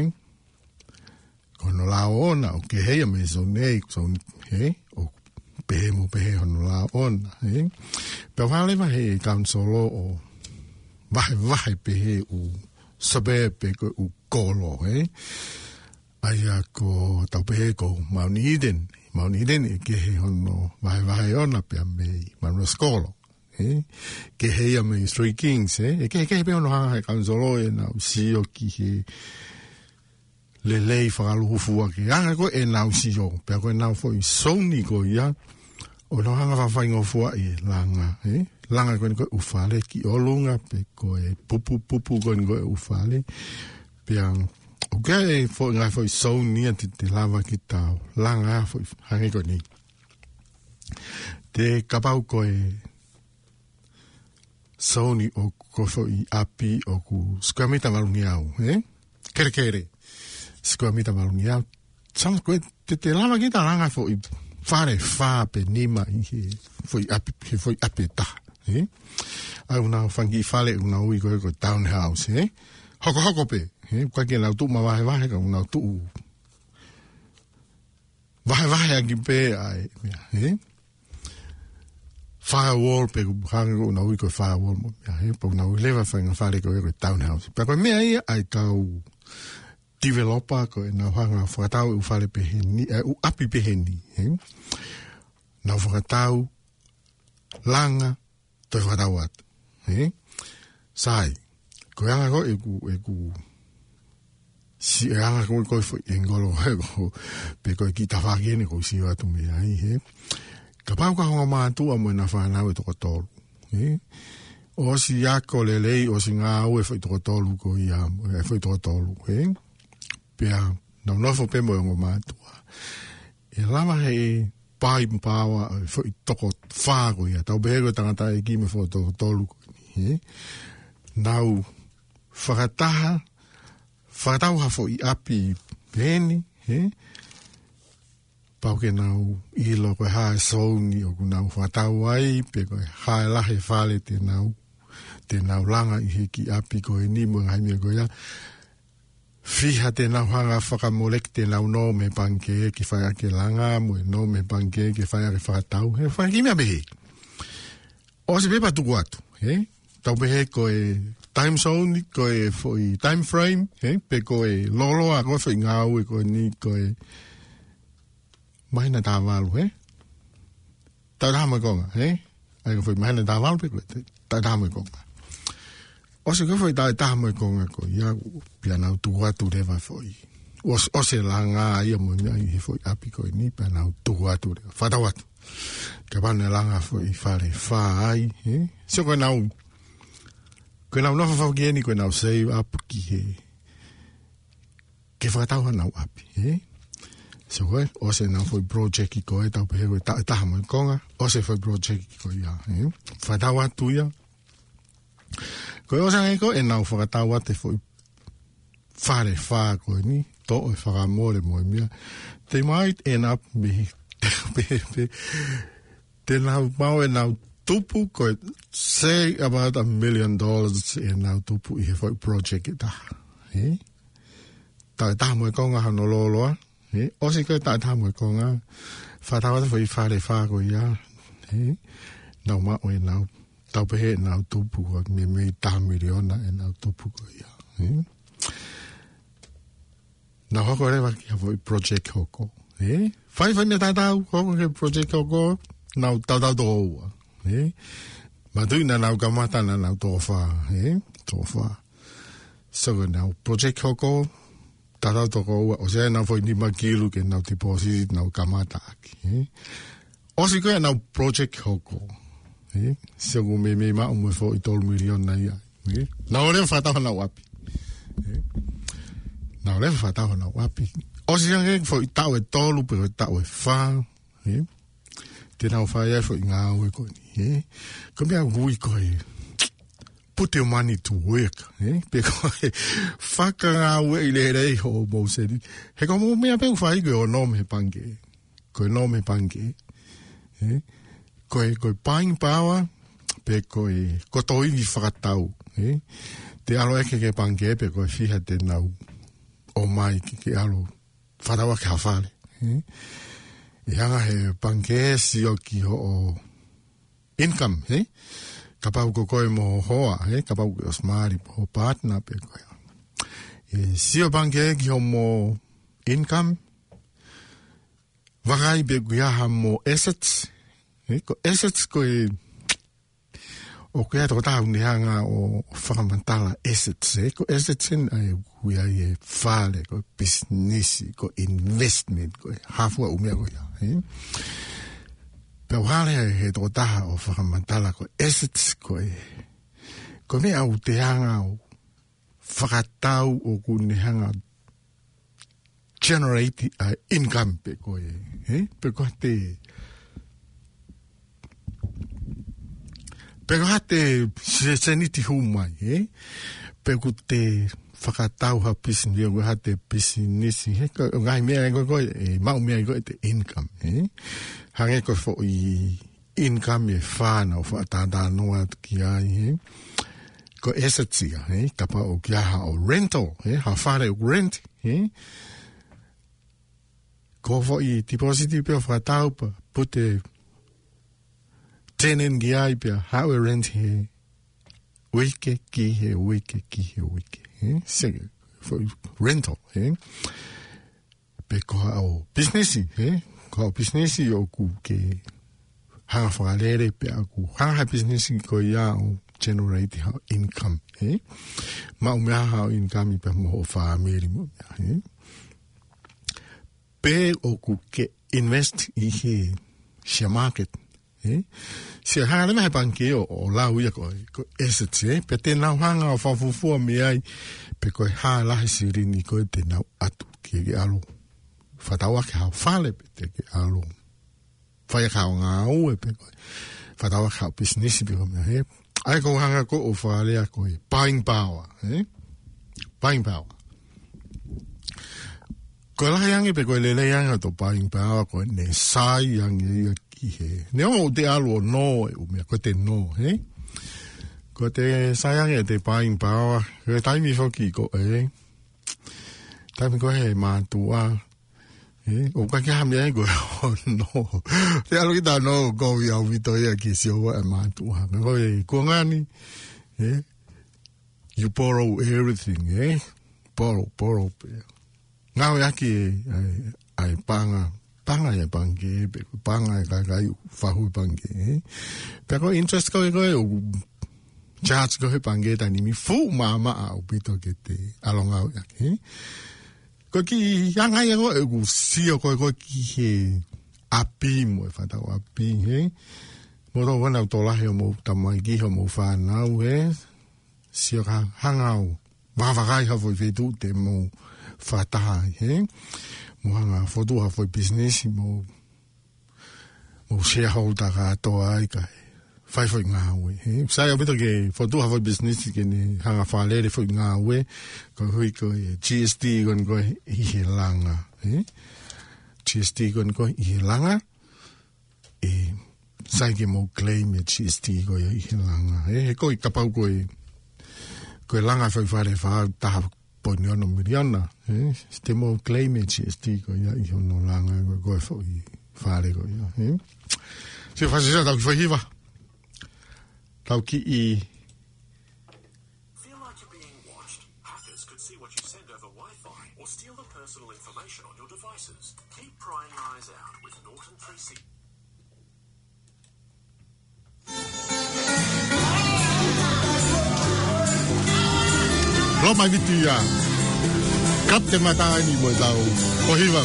Kono lao ona o ke heia me sonei. Son, he. He pehe mo pehe honu la on Eh? Pe wale wahe e kansolo o wahe wahe pehe u sabe pe ko u kolo. Eh? Aia ko tau pehe ko mauni iden. Mauni iden e kehe hono wahe wahe ona pe ame manu skolo. Eh? Ke hei ame Stray Kings. Eh? E kehe kehe pe ono haha e kansolo e na usio ki he le lei whakaluhu fua ki anga ko e nau si o, pia ko e nau fo i soni ko ia, o lo hanga fa ingo fu ai langa e langa ko ko u fale ki o lunga pe ko e pupu pupu ko ko u fale pe an o ga e fo nga fo so ni ti te lava ki ta langa fo hanga ko ni te kapau ko e Sony o ko fo i api o ku skamita malungi au e kere kere skamita malungi au sam ko te te lava ki ta langa fo i fare fa pe nima i he foi api he foi api ta he eh? ai una fangi fale una ui go go down house he eh? hoko hoko pe he eh? kwa ke la tu ma vahe vahe ka una tu vahe vahe a ki pe ai he eh? firewall pe go hanga go una ui go firewall mo he eh? pa una ui leva fanga fale go go down house pa pa me ai ai tau developa ko e na whanga whakatau u whare peheni, eh, u api peheni. He? Na whakatau langa te whakatau atu. He? Sai, ko e anga ko e ku, e ku, si e anga ko e koi fo e ngolo he ko, pe ko e ki tawhakene ko si watu me ai. He? Ka pau ka hongo mātua mo e na whanau e toko tolu. He? O si yako lelei, o si ngā ue fai toko tolu ko i amu, e fai toko tolu. He? He? pia na no fo pe mo ngo ma tu e la ma he pai pa wa e fo i toko fa go ya ta be go ta ta e ki me fo to to lu he na u fa ta ha fo i api beni he pau ke nau i lo koe hae sōngi o ku nau whatau ai, pe koe hae lahe whale te nau, te nau langa i heki api koe ni mo ngai mea koe fiha te na hanga faka molek te na no me banke ki faka ke langa mo no me banke ki faka ki faka tau he faka ki mea behe o se pepa tuku atu he tau behe ko e time zone ko e time frame he pe ko e lolo a ko foi ngau e ko e ni ko e maina tawalu he tau tama konga he ai ko foi maina tawalu pe ko e tau tama konga o se kofo i tau taha mai konga ko ia pianau tuwa tu rewa foi. O se la ngā ia mo ngā i he foi api koi ni pianau tuwa tu rewa. Whata watu. Ka pane la ngā foi whare whai. Se koe nau. Koe nau nofa whau kieni koe nau sei apu ki he. Ke whakatau ha nau api. He? Se koe, o se nau foi project i koe tau pehe koe taha mai konga. O se foi project i koe ia. Whata watu ia. Whata watu ia ko o sanga ko e nau fora tawa te fo fare fa ko ni to e fara more mo mia te mai e na be be be te na mau e na tupu ko say about a million dollars e na tupu e fo project e ta he ta ta mo ko nga no lo lo he o si ko ta ta mo ko nga fa ta wa fo fare fa ko ya he na mau e nau tau pe he nau tupu ko me me ta mire ona e nau tupu ko ia na hoko e re wa kia voi project hoko e fai fai me ta hoko ke project hoko na tau tau to ua e ma tui na nau kamata na nau tofa e tofa so go nau project hoko ta tau to ua o sea nau foi ni makilu ke nau tipo si nau kamata aki e Osi koe nau project hoko, se go me me ma um fo i tol milion na ia na ore fa ta na wapi na ore fa ta na wapi o si jang fo e i ta we tol u pero ta e we fa te na fa ia fo nga we ko ni [laughs] e ko me go i ko e put your money to work eh because faka nga we i le re ho mo se ni he ko mo me a pe fa i go no e me pange ko no me pange eh koe koi paing pāua, pe koi koe kotoini whakatau. Eh? Te alo e eke ke pangke pe koe fiha te nau o mai ke, ke alo whatawa ke hawhare. Eh? I e hanga he pangke si o ki ho o income, he? Eh? Ka pau ko koe mo hoa, he? Eh? Ka pau ko osmari po patna pe koe. E, si o pangke e ki ho mo income, Vakai be guiaha mo assets, e ko assets ko e o ke atu ta un dianga o fundamentala assets e ko assets in ai we ai e fale ko business ko investment ko hafu o me ko ya e pero hale he to ta o fundamentala ko assets ko e ko me au te anga o fratau o kunihanga generate uh, income pe ko e eh? pe ko te Pero hate se seniti humai, eh? Pego te whakatau ha pisin dia, we hate pisin nisi. He, ngai mea e goi, e mau mea e goi te income, eh? Hange koe fo i income e whana o whatanda noa ki ai, eh? Ko esa tia, eh? Kapa o kia ha o rental, eh? Ha whare o rent, eh? Ko fo i ti positive pe o whakatau pa, pute... Pute tenen gi ai pia how we he wike ki he wike ki he wike se for rental he pe ko o business he ko o business o ku ke ha fa lere pe ku ha ha business ko ya o generate how income he ma o ma ha income pe mo fa meri mo he pe o ku ke invest i he share market e se ha le mai panke o, o lau ia ko ko esetse pe te na hanga o fa fufu me ai pe ko ha la siri ni ko te na atu ke ge alo fa ta wa ka fa le pe te ge alo fa ya ka nga o e pe ko fa ta wa ka business bi me he ai ko hanga ko o fa le ko buying power e buying power ko la yang pe ko le le yang to buying power ko ne sai yang ye i he. Nea o te alo no e umea, ko te no, he? Ko te saiange te paing paoa, ko taimi hoki ko e. Taimi ko he mātua, he? O ka kia hamia e koe [laughs] o no. Te alo ki tā no, ko vi au mito ea ki si owa e mātua. Ko e kuangani, he? You borrow everything, eh? Borrow, borrow. Ngāwe aki e ai pānga, panga e pangi, panga e kakai fahu pangi. Peko interest koe koe o chats koe pangi ta nimi fu mama a upito ke te alonga o yake. Koe ki yanga e koe u sio koe koe ki he api mo e whata o api he. Mo tō wana tōla he o mo tamangi he o mo whanau he. Sio ka hangau. Wawakai ha voi vetu te mo whataha mohanga fotuha foi business mo mo shareholder ga to ai ka fai foi nga we he sa yo bitu ke fotuha foi business ke ni hanga fale le foi nga ko hui ko e GST gon go i he langa he GST gon go i he langa e sa ke mo claim e GST go i he langa he ko i tapau ko i ko langa foi fare fa ta ponio no miriana e eh? este mo climate e eh, sti ko ia i no langa ko ko fo i fare ko ia e eh? se fa se tau ki hiva tau ki i Roma vitu ya kapte matani mwenzao kwa hivyo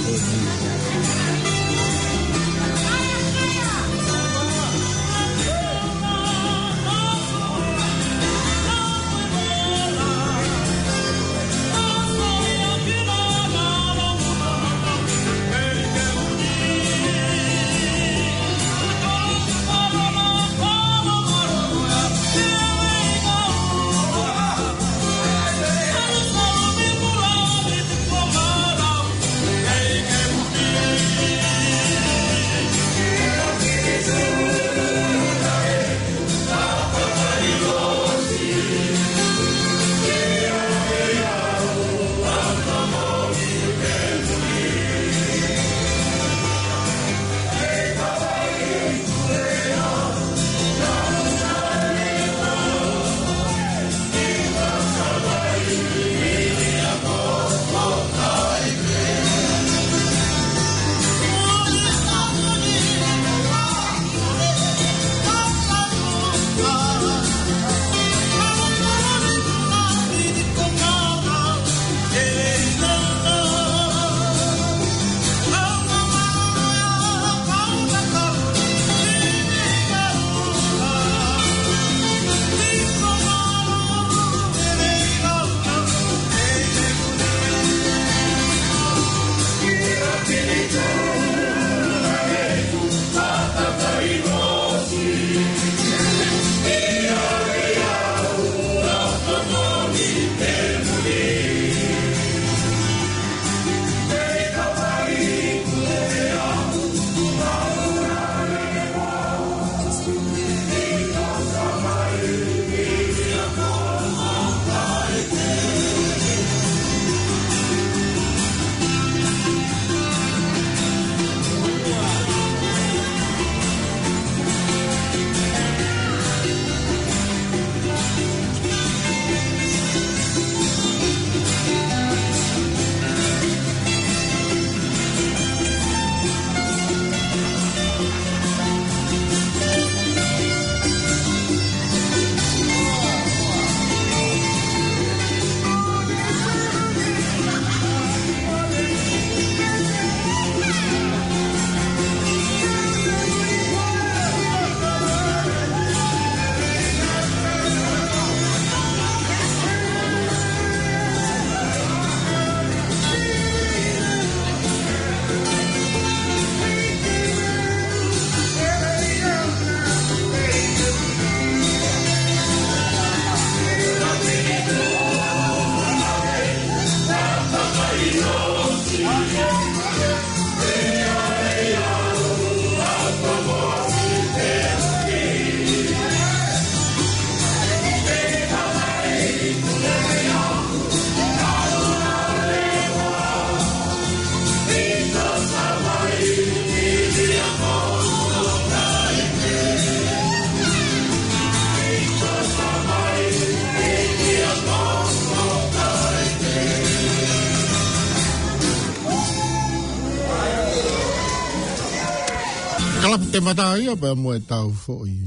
te mata ia pa mo tau fo i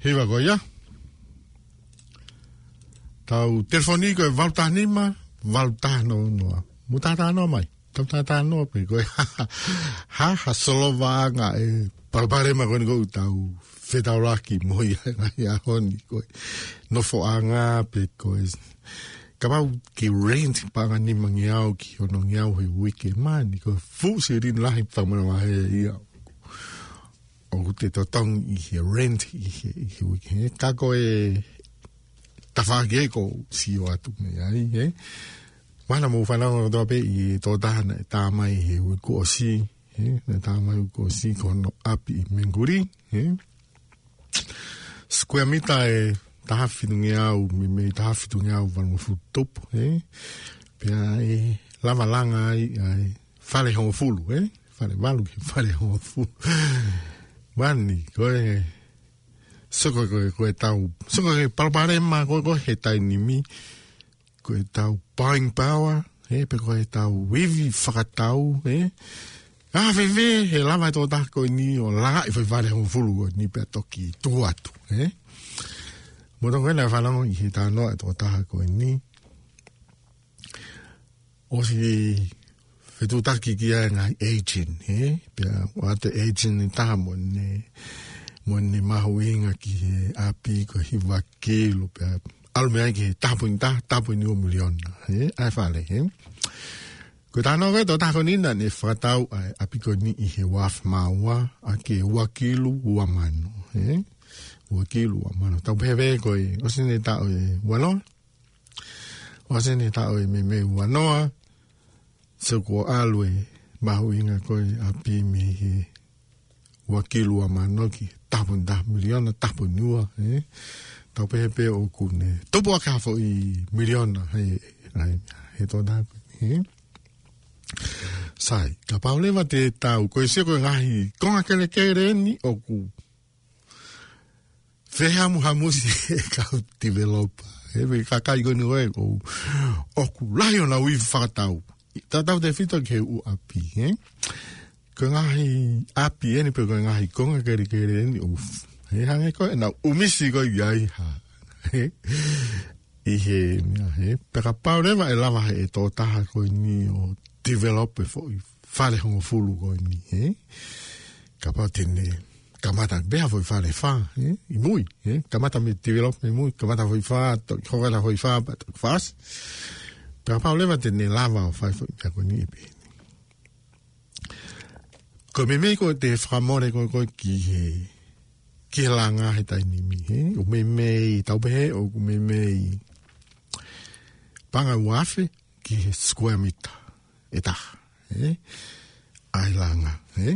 he va goya tau telefoni ko valta nima valta no no mutata no mai tata no pe ko [laughs] ha ha solo va nga e parpare ma go ni ko tau fetauraki mo ia [laughs] nga ia honi ko no fo anga pe ko is kama ki rent pa ni mangiao ki ono hui he wiki man ko fu se din lahi pa mo ma o te totong i he rent i he, i he weekend. Kako e tawhake e ko si o atu me ai, he? Wana mo whanau o tope i e tō tahana e tāmai he ui kōsi, he? Na tāmai ui kōsi kono api i Menguri, he? Skua mita e taha whinunge au, me me taha whinunge au wano whutupu, he? Pia e lava langa ai, ai, whale hongo fulu, he? Whale malu ke whale hongo fulu. Wani, koe, soko koe koe tau, soko koe palparema koe koe he tai nimi, koe tau buying power, he, pe koe tau wivi whakatau, he, Ah, vi vi, he lama e tō tāko ni o langa i e whai whare hon fulu o ni pia toki tō atu, he? Mora koe nai whanango i he tā noa e tō tāko ni. O si he tu taki ki ai ngai aging he pia wa te aging ni ta mo ni mo ni ma huinga ki he api ko hi wa ke lu pia al me ai ta pu ta ta pu ni o milion he ai fa le he ko ta no ga to ta ko ni na ni fa ta u api ko ni i he wa ma wa a ke wa ke lu wa mano he wa ke lu wa mano ta be be ko i o sin ni ta o i wa no o sin ni ta o e i me me wa noa se ko alwe bahu inga koi api mi he wakilu wa manoki tapu nda miliona tapu nua eh? tau pehe pe o kune tupu waka hafo i miliona he, to da sai ka paule wa te tau koi se koi rahi konga kele kere ni o ku Fehea muha [laughs] e kau developa. Ebe kakai goni oe kou. Oku, lahi ona uifu whakatau. Oku, Tā tāu te whita ke u api, he? Ko ngahi api, he, ni pe ko ngahi konga kere kere, e, ni uf. He hange koe, na umisi koe iai ha. He? I he, mea he. Pera pau rewa e lava he e tō taha koe ni o develope fo i whare hongo fulu koe ni, he? Ka pau tene, kamata beha fo i whare wha, he? I mui, he? Kamata me develope me mui, kamata fo i wha, tō kora la fo i wha, but fast. Pero pa oleva te ne lava o fai fai tako ni epe. Ko me me ko te whamore ko ko ki he ki he langa he tai ni mi he. O me me i taupehe o ku me me i panga uafe ki he skoe mita. E ta. Ai langa. He.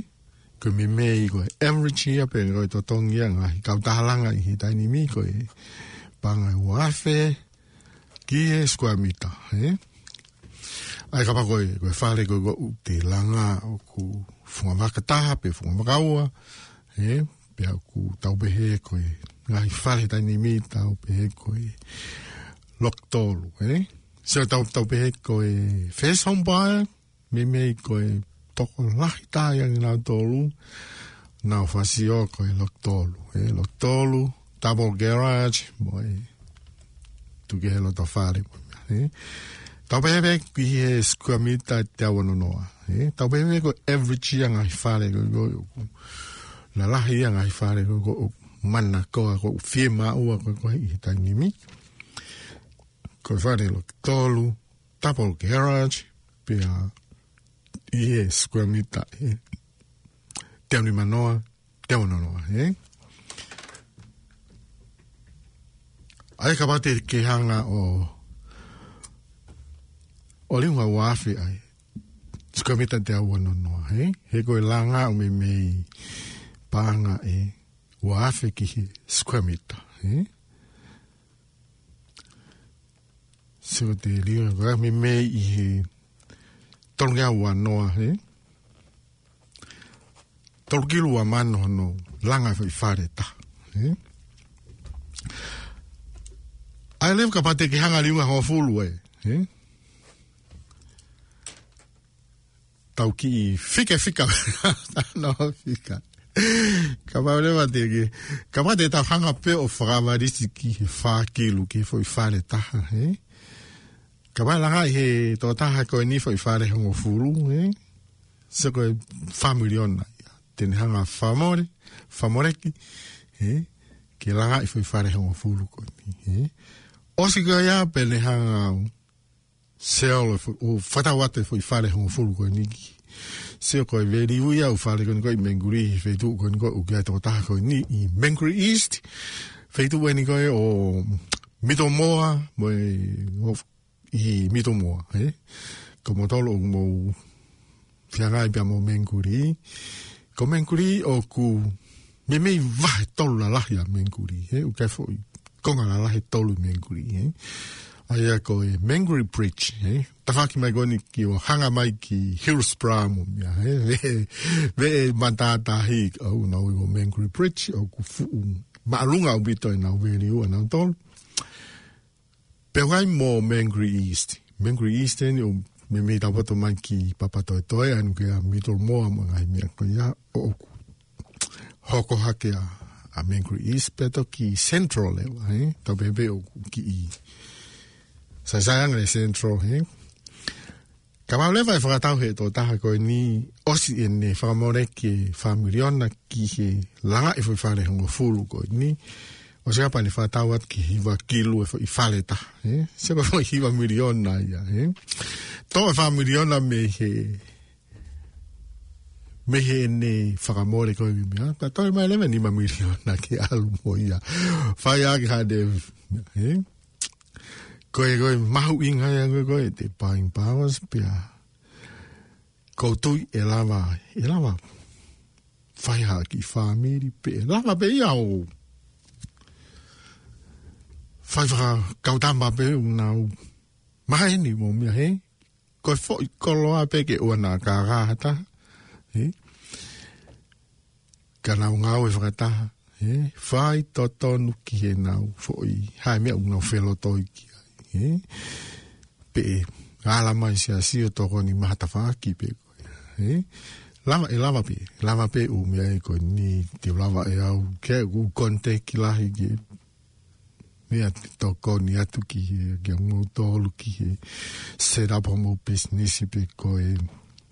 Ko me me i ko average here pe ko i to tongi anga. Kau tahalanga i he tai ni mi ko i panga uafe. He. ki e squamita e ai ka ko ko fale ko ko te langa o ku funga makata pe funga makaua e pe ku tau pe he ko e ngai fale ta ni mi tau pe he e loktolu e ¿eh? se tau tau pe he ko e face me me ko e toko lahi na tolu na fasio ko e ¿eh? loktolu e loktolu double garage boy tu ke helo ta fare po eh ta pe pe ki he skua mi ta te awa noa eh ta pe ko every chia nga fare go go na la hia nga fare go go mana ko ko fiema o ko ko i ta ni mi ko fare lo tolu tapo garage pe a i he skua mi ta eh te ni manoa te awa noa eh ai ka mate ke hanga o o le wa wafi ai tsuka mita te awa no no he he ko langa o me me panga e wafi ki he tsuka mita he so te lia wa me me i he tonga wa no he tolkilu wa mano no langa fi fareta he Ai lewe ka pate ki hanga liunga hoa fulu e. Eh? Tau ki i fike fika. [laughs] no, fika. ka pa wale wate ki. Ka pate ta hanga pe o whakavarisi ki he whakilu ki fo i whare taha. Eh? Ka pa langa he tō taha koe ni fo i whare hongo fulu. Eh? Se koe whamiliona. Tene hanga whamore. Whamore ki. Eh? Ki langa i fo i whare hongo fulu koe ni. Eh? o si ka ia pe ne hanga au se ole o whatawate fo i whare hong furu koe ni ki se o koe veri ui au whare koe ni koe menguri i feitu koe ni koe uke aeta taha koe ni i menguri east feitu koe ni koe o mito moa mo e i mito moa he ko mo tolo mo whiangai pia mo menguri ko menguri o ku me mei vahe tolo la lahia menguri he uke fo i konga ngā rahe tolu Menguri. Eh? Ai a ko e Menguri Bridge. Eh? Tawhaki mai goni ki o hanga mai ki Hillsborough mo mia. Eh? Ve e mantata hi au oh, nau no, Menguri Bridge. O ku fu un marunga o bito e nau veri ua nau tolu. Pewai mo Menguri East. Menguri East eni o me me da voto man ki papa to to e anu ke a middle mo mo ngai mi ko ya o hoko hakea a Mangere East peto ki Central le wa he to bebe o ki i sa sa ang le Central he ka ma leva fa tau he to ta ko ni o si en ne fa mo le ki fa milion na ki he la e fo fa le ngo fulu ko ni o sea pa le fa tau at ki hi va kilu e i fa le ta he se ba fo hi va milion na ya he to fa e milion na me he me he ne whakamore koe mi mea. Ah? Ka tau mai lewe ni mamiri o na ke alu mo ia. Whai aki ha de... Koe koe mahu inga ia koe koe te pāing pāwas pia. Koutui e lava, e lava. Whai haki whāmeri pe, e lava pe ia o. Whai whaka kautamba pe unā u. Mahe ni mo mea he. Koe fo i koloa pe ke ua nā kā rāhata. Koe ka nau ngau e whakataha. He? Whai to tonu ki he nau fwoi. Hai mea unga whelo toi ki. He? Pe e. Ala mai si a si o toko ni mahata whaki pe koe. He? Lava e lava pe. Lava pe u mea e koe ni te lava e au. Ke u konte ki lahi ki. Mea te toko ni atu ki he. Ke mou tolu ki he. Set up homo business pe koe. He?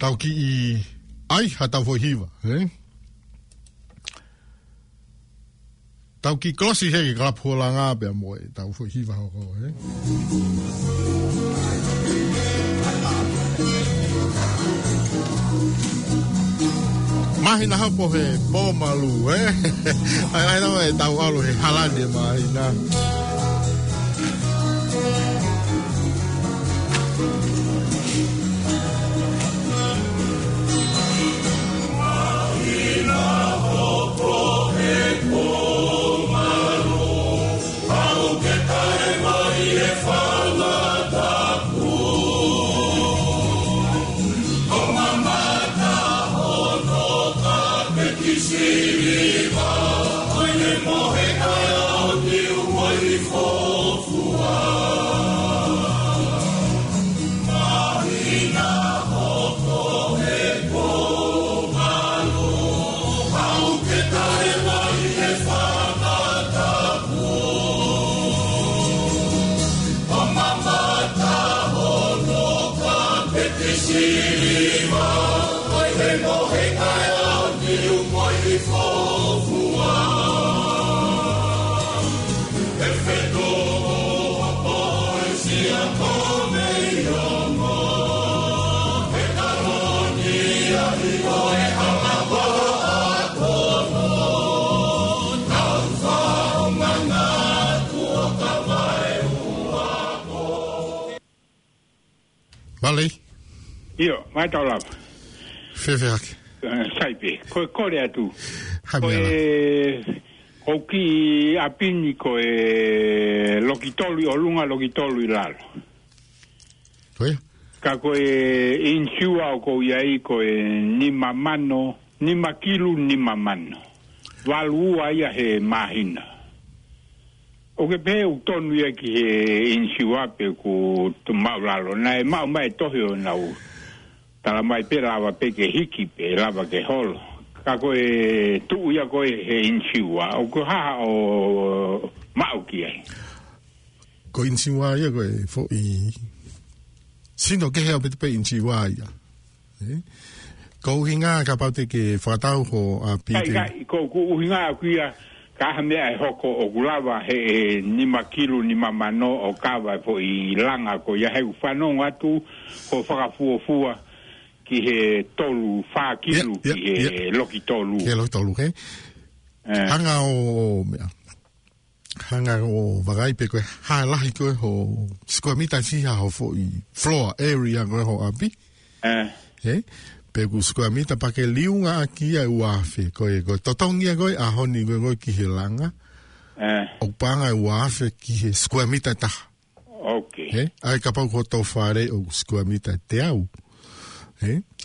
tau ki i ai ha tau fo hiva. Eh? Tau ki klosi he ki kalapu la ngā pia moe, tau fo hiva ho ho. Eh? Mahi na hapo he pō malu, eh? [laughs] Ai rai nama e tau alu he halani e mahi na. Mahi na hapo he pō malu, eh? Oh. mai tau lava. Fefe ake. Eh, saipe, koe kore atu. Hai mea la. Koe ki apini koe lokitolu, o lunga lokitolu i lalo. Koe? Ka koe insua o koe iai koe ni mamano, ni makilu ni mamano. Walu ua ia he mahina. O ke pe u tonu ia ki he insua pe ku tu mau lalo. Na e mau mai tohio na u tala mai pe rawa pe ke hiki pe rawa ke holo. Ka koe tuu ya koe he inchiwa, o ko haha o mao ki ai. Ko inchiwa ya koe fo i... Sino ke hea pete pe inchiwa ya. Eh? Ko uhi ngā ka pau ke whatau ho a pite. Ko uhi ngā kui a kaha mea e hoko o gulawa he e nima kilu ni mamano o kawa fo i langa ko ya he ufanong atu ko whakafuofua. Ko ki he tolu fa kilu yeah, yeah, ki he yeah. loki tolu. Ki he loki tolu, he. Eh. Hanga o... Mea. Hanga o wagai pe koe, hae lahi koe ho skoe mita si ha ho fo i floor area koe ho api. Eh. Eh. Pe ku skoe mita pa ke liunga a kia ua afe koe koe. Totongia koe a honi koe koe ki he langa. Eh. Au panga e uafe ki he skoe mita taha. Ok. Eh. Ai kapau ko tau whare o skoe mita te au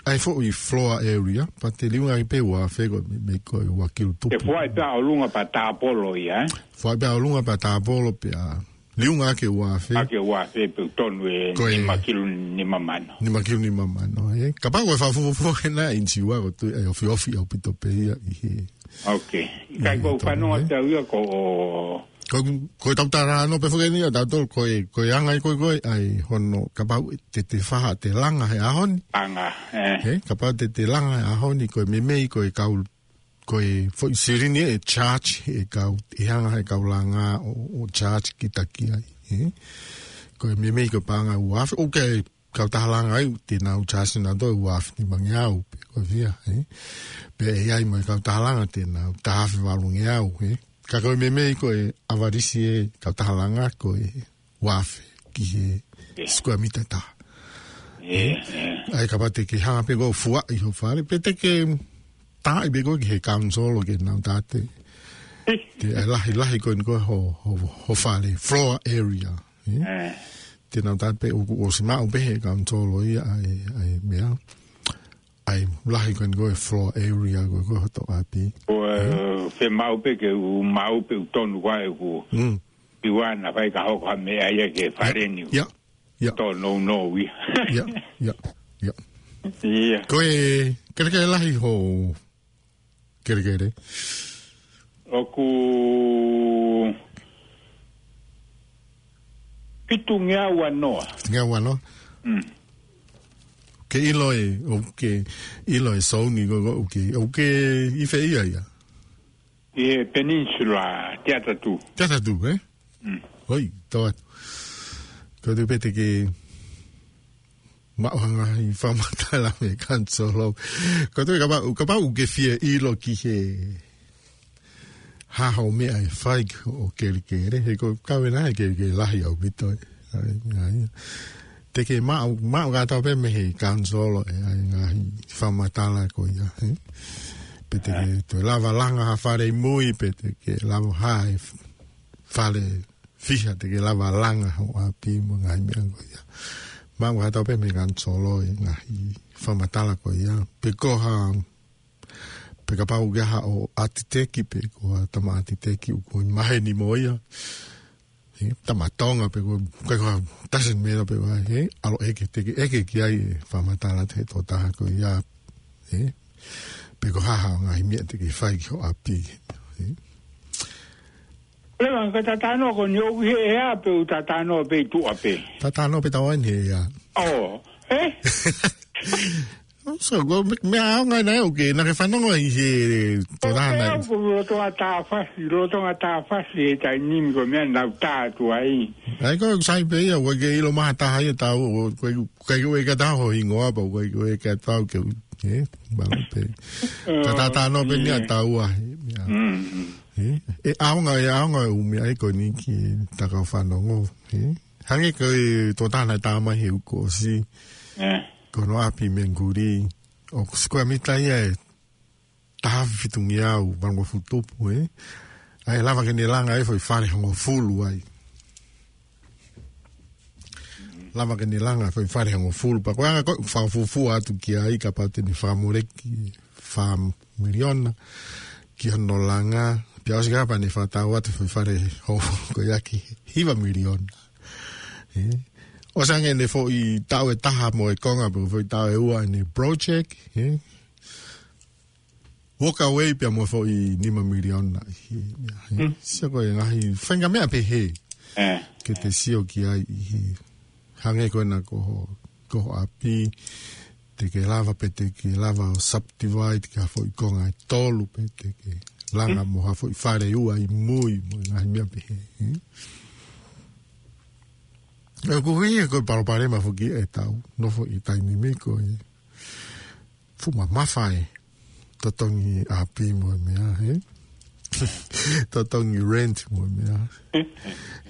ai fo i floor area pa te liu ai pe wa fe go me ko i wa kilu tu te fo ai ta lunga pa ta polo ia eh? fo ai ta lunga pa ta polo pe a liu nga ke wa fe a ke wa fe pe ton we Koe... ni ma kilu ni ma mano ni ma kilu ni ma mano e eh? ka pa go fa fo fo ke na in ci wa go tu ai e ofi ofi au pito pe ia i he okay ka go pa no ta u ko ko ko ta ra no pe fo ni ta to ko ko yang ai ko ko ai hono ka pa te te fa ha te lang ai a hon anga eh ka pa te te lang ai a hon ko me me ko ka ul ko e fo siri ni e charge e ka e hanga e ka ulanga o, o charge ki ta ki ai eh ko me me ko pa nga u af o ke ka ta lang ai te na u charge na do u af ni mang ya e u ko via eh pe ai mo ka ta lang te na ta fa lu ya u eh ka koe me mei koe avarisi e ka tahalanga koe wafe ki he eh. skua mita ta. Eh, eh? Ai ka pate ki hanga pe koe fua i ho whare, pe te ke ta i be koe ki he kaunzolo ke nau tate. Te ai lahi lahi koe nkoe ho, ho, ho whare, floor area. Te nau tate o si mao pe he kaunzolo i ai mea. Ai, ai, ai lai kan go e floor area go go to api o eh, hmm? fe mau pe ke u mau pe ton wa e go mm i wa na pai ka ho ka me ai ke fare ni ya ya to no no wi ya ya ya ko e ke ke lai ho ke ke re o ku pitu ngea wa no ngea wa no hmm ke iloi o ke iloi songi go go ke o ke i fe ia ia e peninsula tiata tu tiata tu eh mm. oi tawa ko te pete ke maohanga i whamatala me kansolo ko te ka pau ka pau ke fia ilo ki he haho mea e whaik o kere kere he ko kawe nae kere kere lahi au bito ai ai te ke mau mau ga tau pe me he solo e ai nga hi fa matala ko ya he pe te ke to lava langa ha fare mui pe te ke lava ha fale fija te ke lava langa ho a pi mo nga hi mian ko ya mau ga tau pe me solo e nga hi fa matala ko ya pe ko ha pe ka pau ga ha o atiteki pe ko ta ma atiteki u ko mai ni mo ya tamatonga pe kai ka tasen me pe ba he alo e ke te ke ki ai fa mata la te to ta ko ya he pe ko ha ha nga i me te ki fa ki ho api he le ban ka ta no ko nyo ki he a pe u ta ta no pe tu ape ta e ta no pe ta o ni ya oh he [laughs] So go mik me a nga na o ke na ke fana ngo i to da na. Ko go to ata fa i ro to ata fa si ta nim go me na ta tu ai. Ai ko sai pe ya wo ke i lo ma ta ha ya ta o ko ko ta ho i ngo ba ko ko ke ta o ke e ba pe. Ta ta ta no pe ni ta u ai. E a nga ya nga u me ai ko ni ki ta ka fana ngo. Hangi ko to ta na ta ma hi ko api Menguri o sikoa mitaia e tahafi fitungi au bango futupu eh? e ai lava ke nilanga e foi fale hongo fulu ai lava ke nilanga foi fale hongo fulu pa koanga fa fufu atu ki ai ka pate ni fa moreki fa miliona ki no langa pia os grapa ni fa tau atu foi fale hongo ko hiva miliona eh o sange ne fo i tau e taha mo e konga pe fo i tau e ua ne project he walk away pe mo fo i nima milion na he hmm. se ko nga hi fenga me pe he eh ke te sio ki ai he hange ko na ko ko api te ke lava pe te ke lava o subdivide ka fo i konga e tolu pe te ke langa hmm. mo ha fo i fare ua i mui mo nga hi me pe he, he? Eu cuvinha que eu paro parei, mas foi que é tal. Não foi, está inimigo. E... Foi uma má fai. Totong e api, meu meu, hein? [laughs] Totong e rent, meu meu.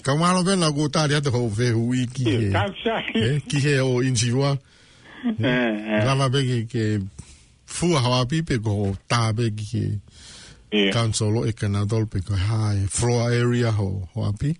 Como ela vem lá, eu estou ali, eu estou vendo o wiki. Que é o injiwa. Ela vem que que... Fua hawa pipe ko tabe ki ke... Yeah. Kansolo e kanadol pe ko hae... Floa area ho hawa pipe.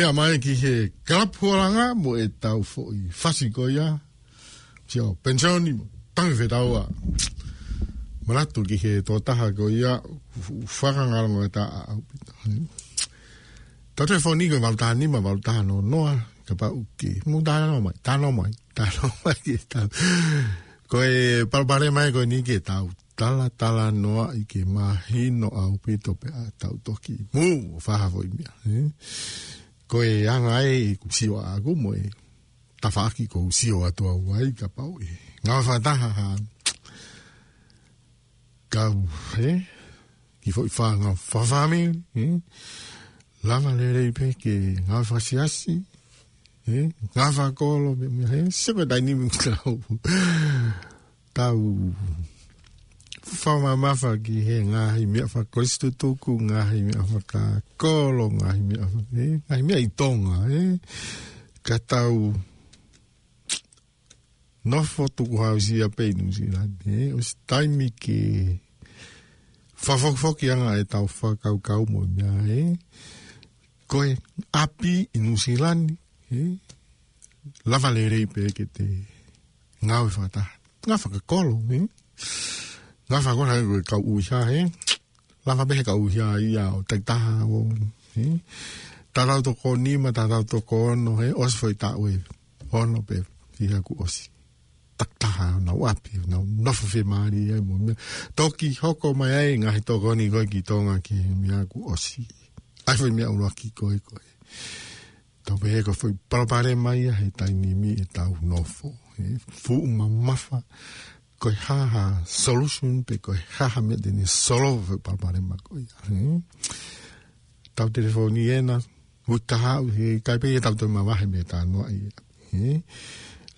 mea mai ki he krapuaranga mo e tau fo i fasi koia. Tio, pensioni, tangi whetaua. Tangi whetaua. Maratu ki he tōtaha ko ia whakangarango e tā au. Tātua whau nīko i walutaha nima, walutaha no noa, ka pa uke. Mū tāna no mai, tāna no mai, tāna no [laughs] mai. Ko e palpare mai ko nīke tāu tala tala noa i ke mahi no au pito pe a tau toki. Mū, whaha voi mia. Eh? koe anga e kusiwa a gumo e tawhaaki ko usiwa atua wai ka pau e. Ngā whataha ha ka he ki fo fa nga fa fa me he la ma le le pe ke nga fa si asi he nga fa ko lo me he se ba dai ni mi ka u fama mafa ki he ngahi mea fa koristo toku ngahi mea fa ka kolo ngahi mea fa eh? ngahi mea i tonga e eh? ka tau nofo tuku hawi si a peinu si la e eh? os taimi ki fa fok fok yanga e tau fa kau kau mo mea e eh? koe api i nusilani e eh? lava le rei pe ke te ngawe fata ngawe fa ka kolo e eh? nga fa ko hai ka u sha he la fa be ka u sha i ya o ta o he ta ra to ko ni ma ta ra to ko no he os foi ta we o no be fi ha ku os ta ta na wa pi na no fe fi mari e mo me to ki hoko ma ai nga to ko ni ko ki to nga ki mi ha ku osi. ai foi mi a ro ki ko ko to be ko foi pro pare mai ai ta ni mi e ta u no fo fu ma mafa koe haha solution, pe koe haha me dene solve palpare ma koe. Tau telefoni ena, utaha, he, kai pe e tau toi ma wahe me ta noa i.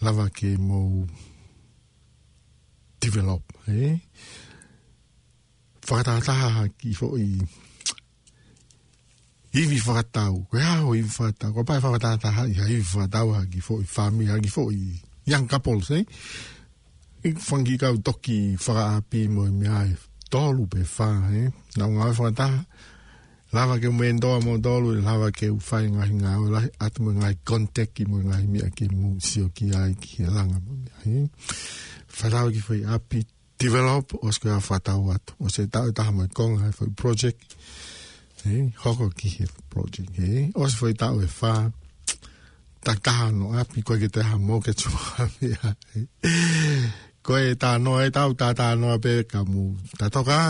Lava ke mo develop, he. Whakatataha ki fo i Ivi whakatau, koe aho ivi whakatau, koe pae whakatataha, ia ivi whakatau ha ki fo i whami, ha ki fo i young couples, eh? i whangi kau toki api mo i mea e tolu pe whā, he. Nau ngā e whakataha, lawa ke mwen doa mo tolu, lawa ke uwhai ngahi ngā o lai, atu mo ngai kontek i mo ngai mea ke mu sio ki ai ki he langa mo mea, he. Whatau ki whai api, develop o sko a whatau atu. O se tau taha mai konga hai whai project, he. Hoko ki he project, he. O se whai tau e whā, takaha no api, koe ke te ha mo ke chua mea, he koe tā noa e tau tā tā noa pe ka mu tā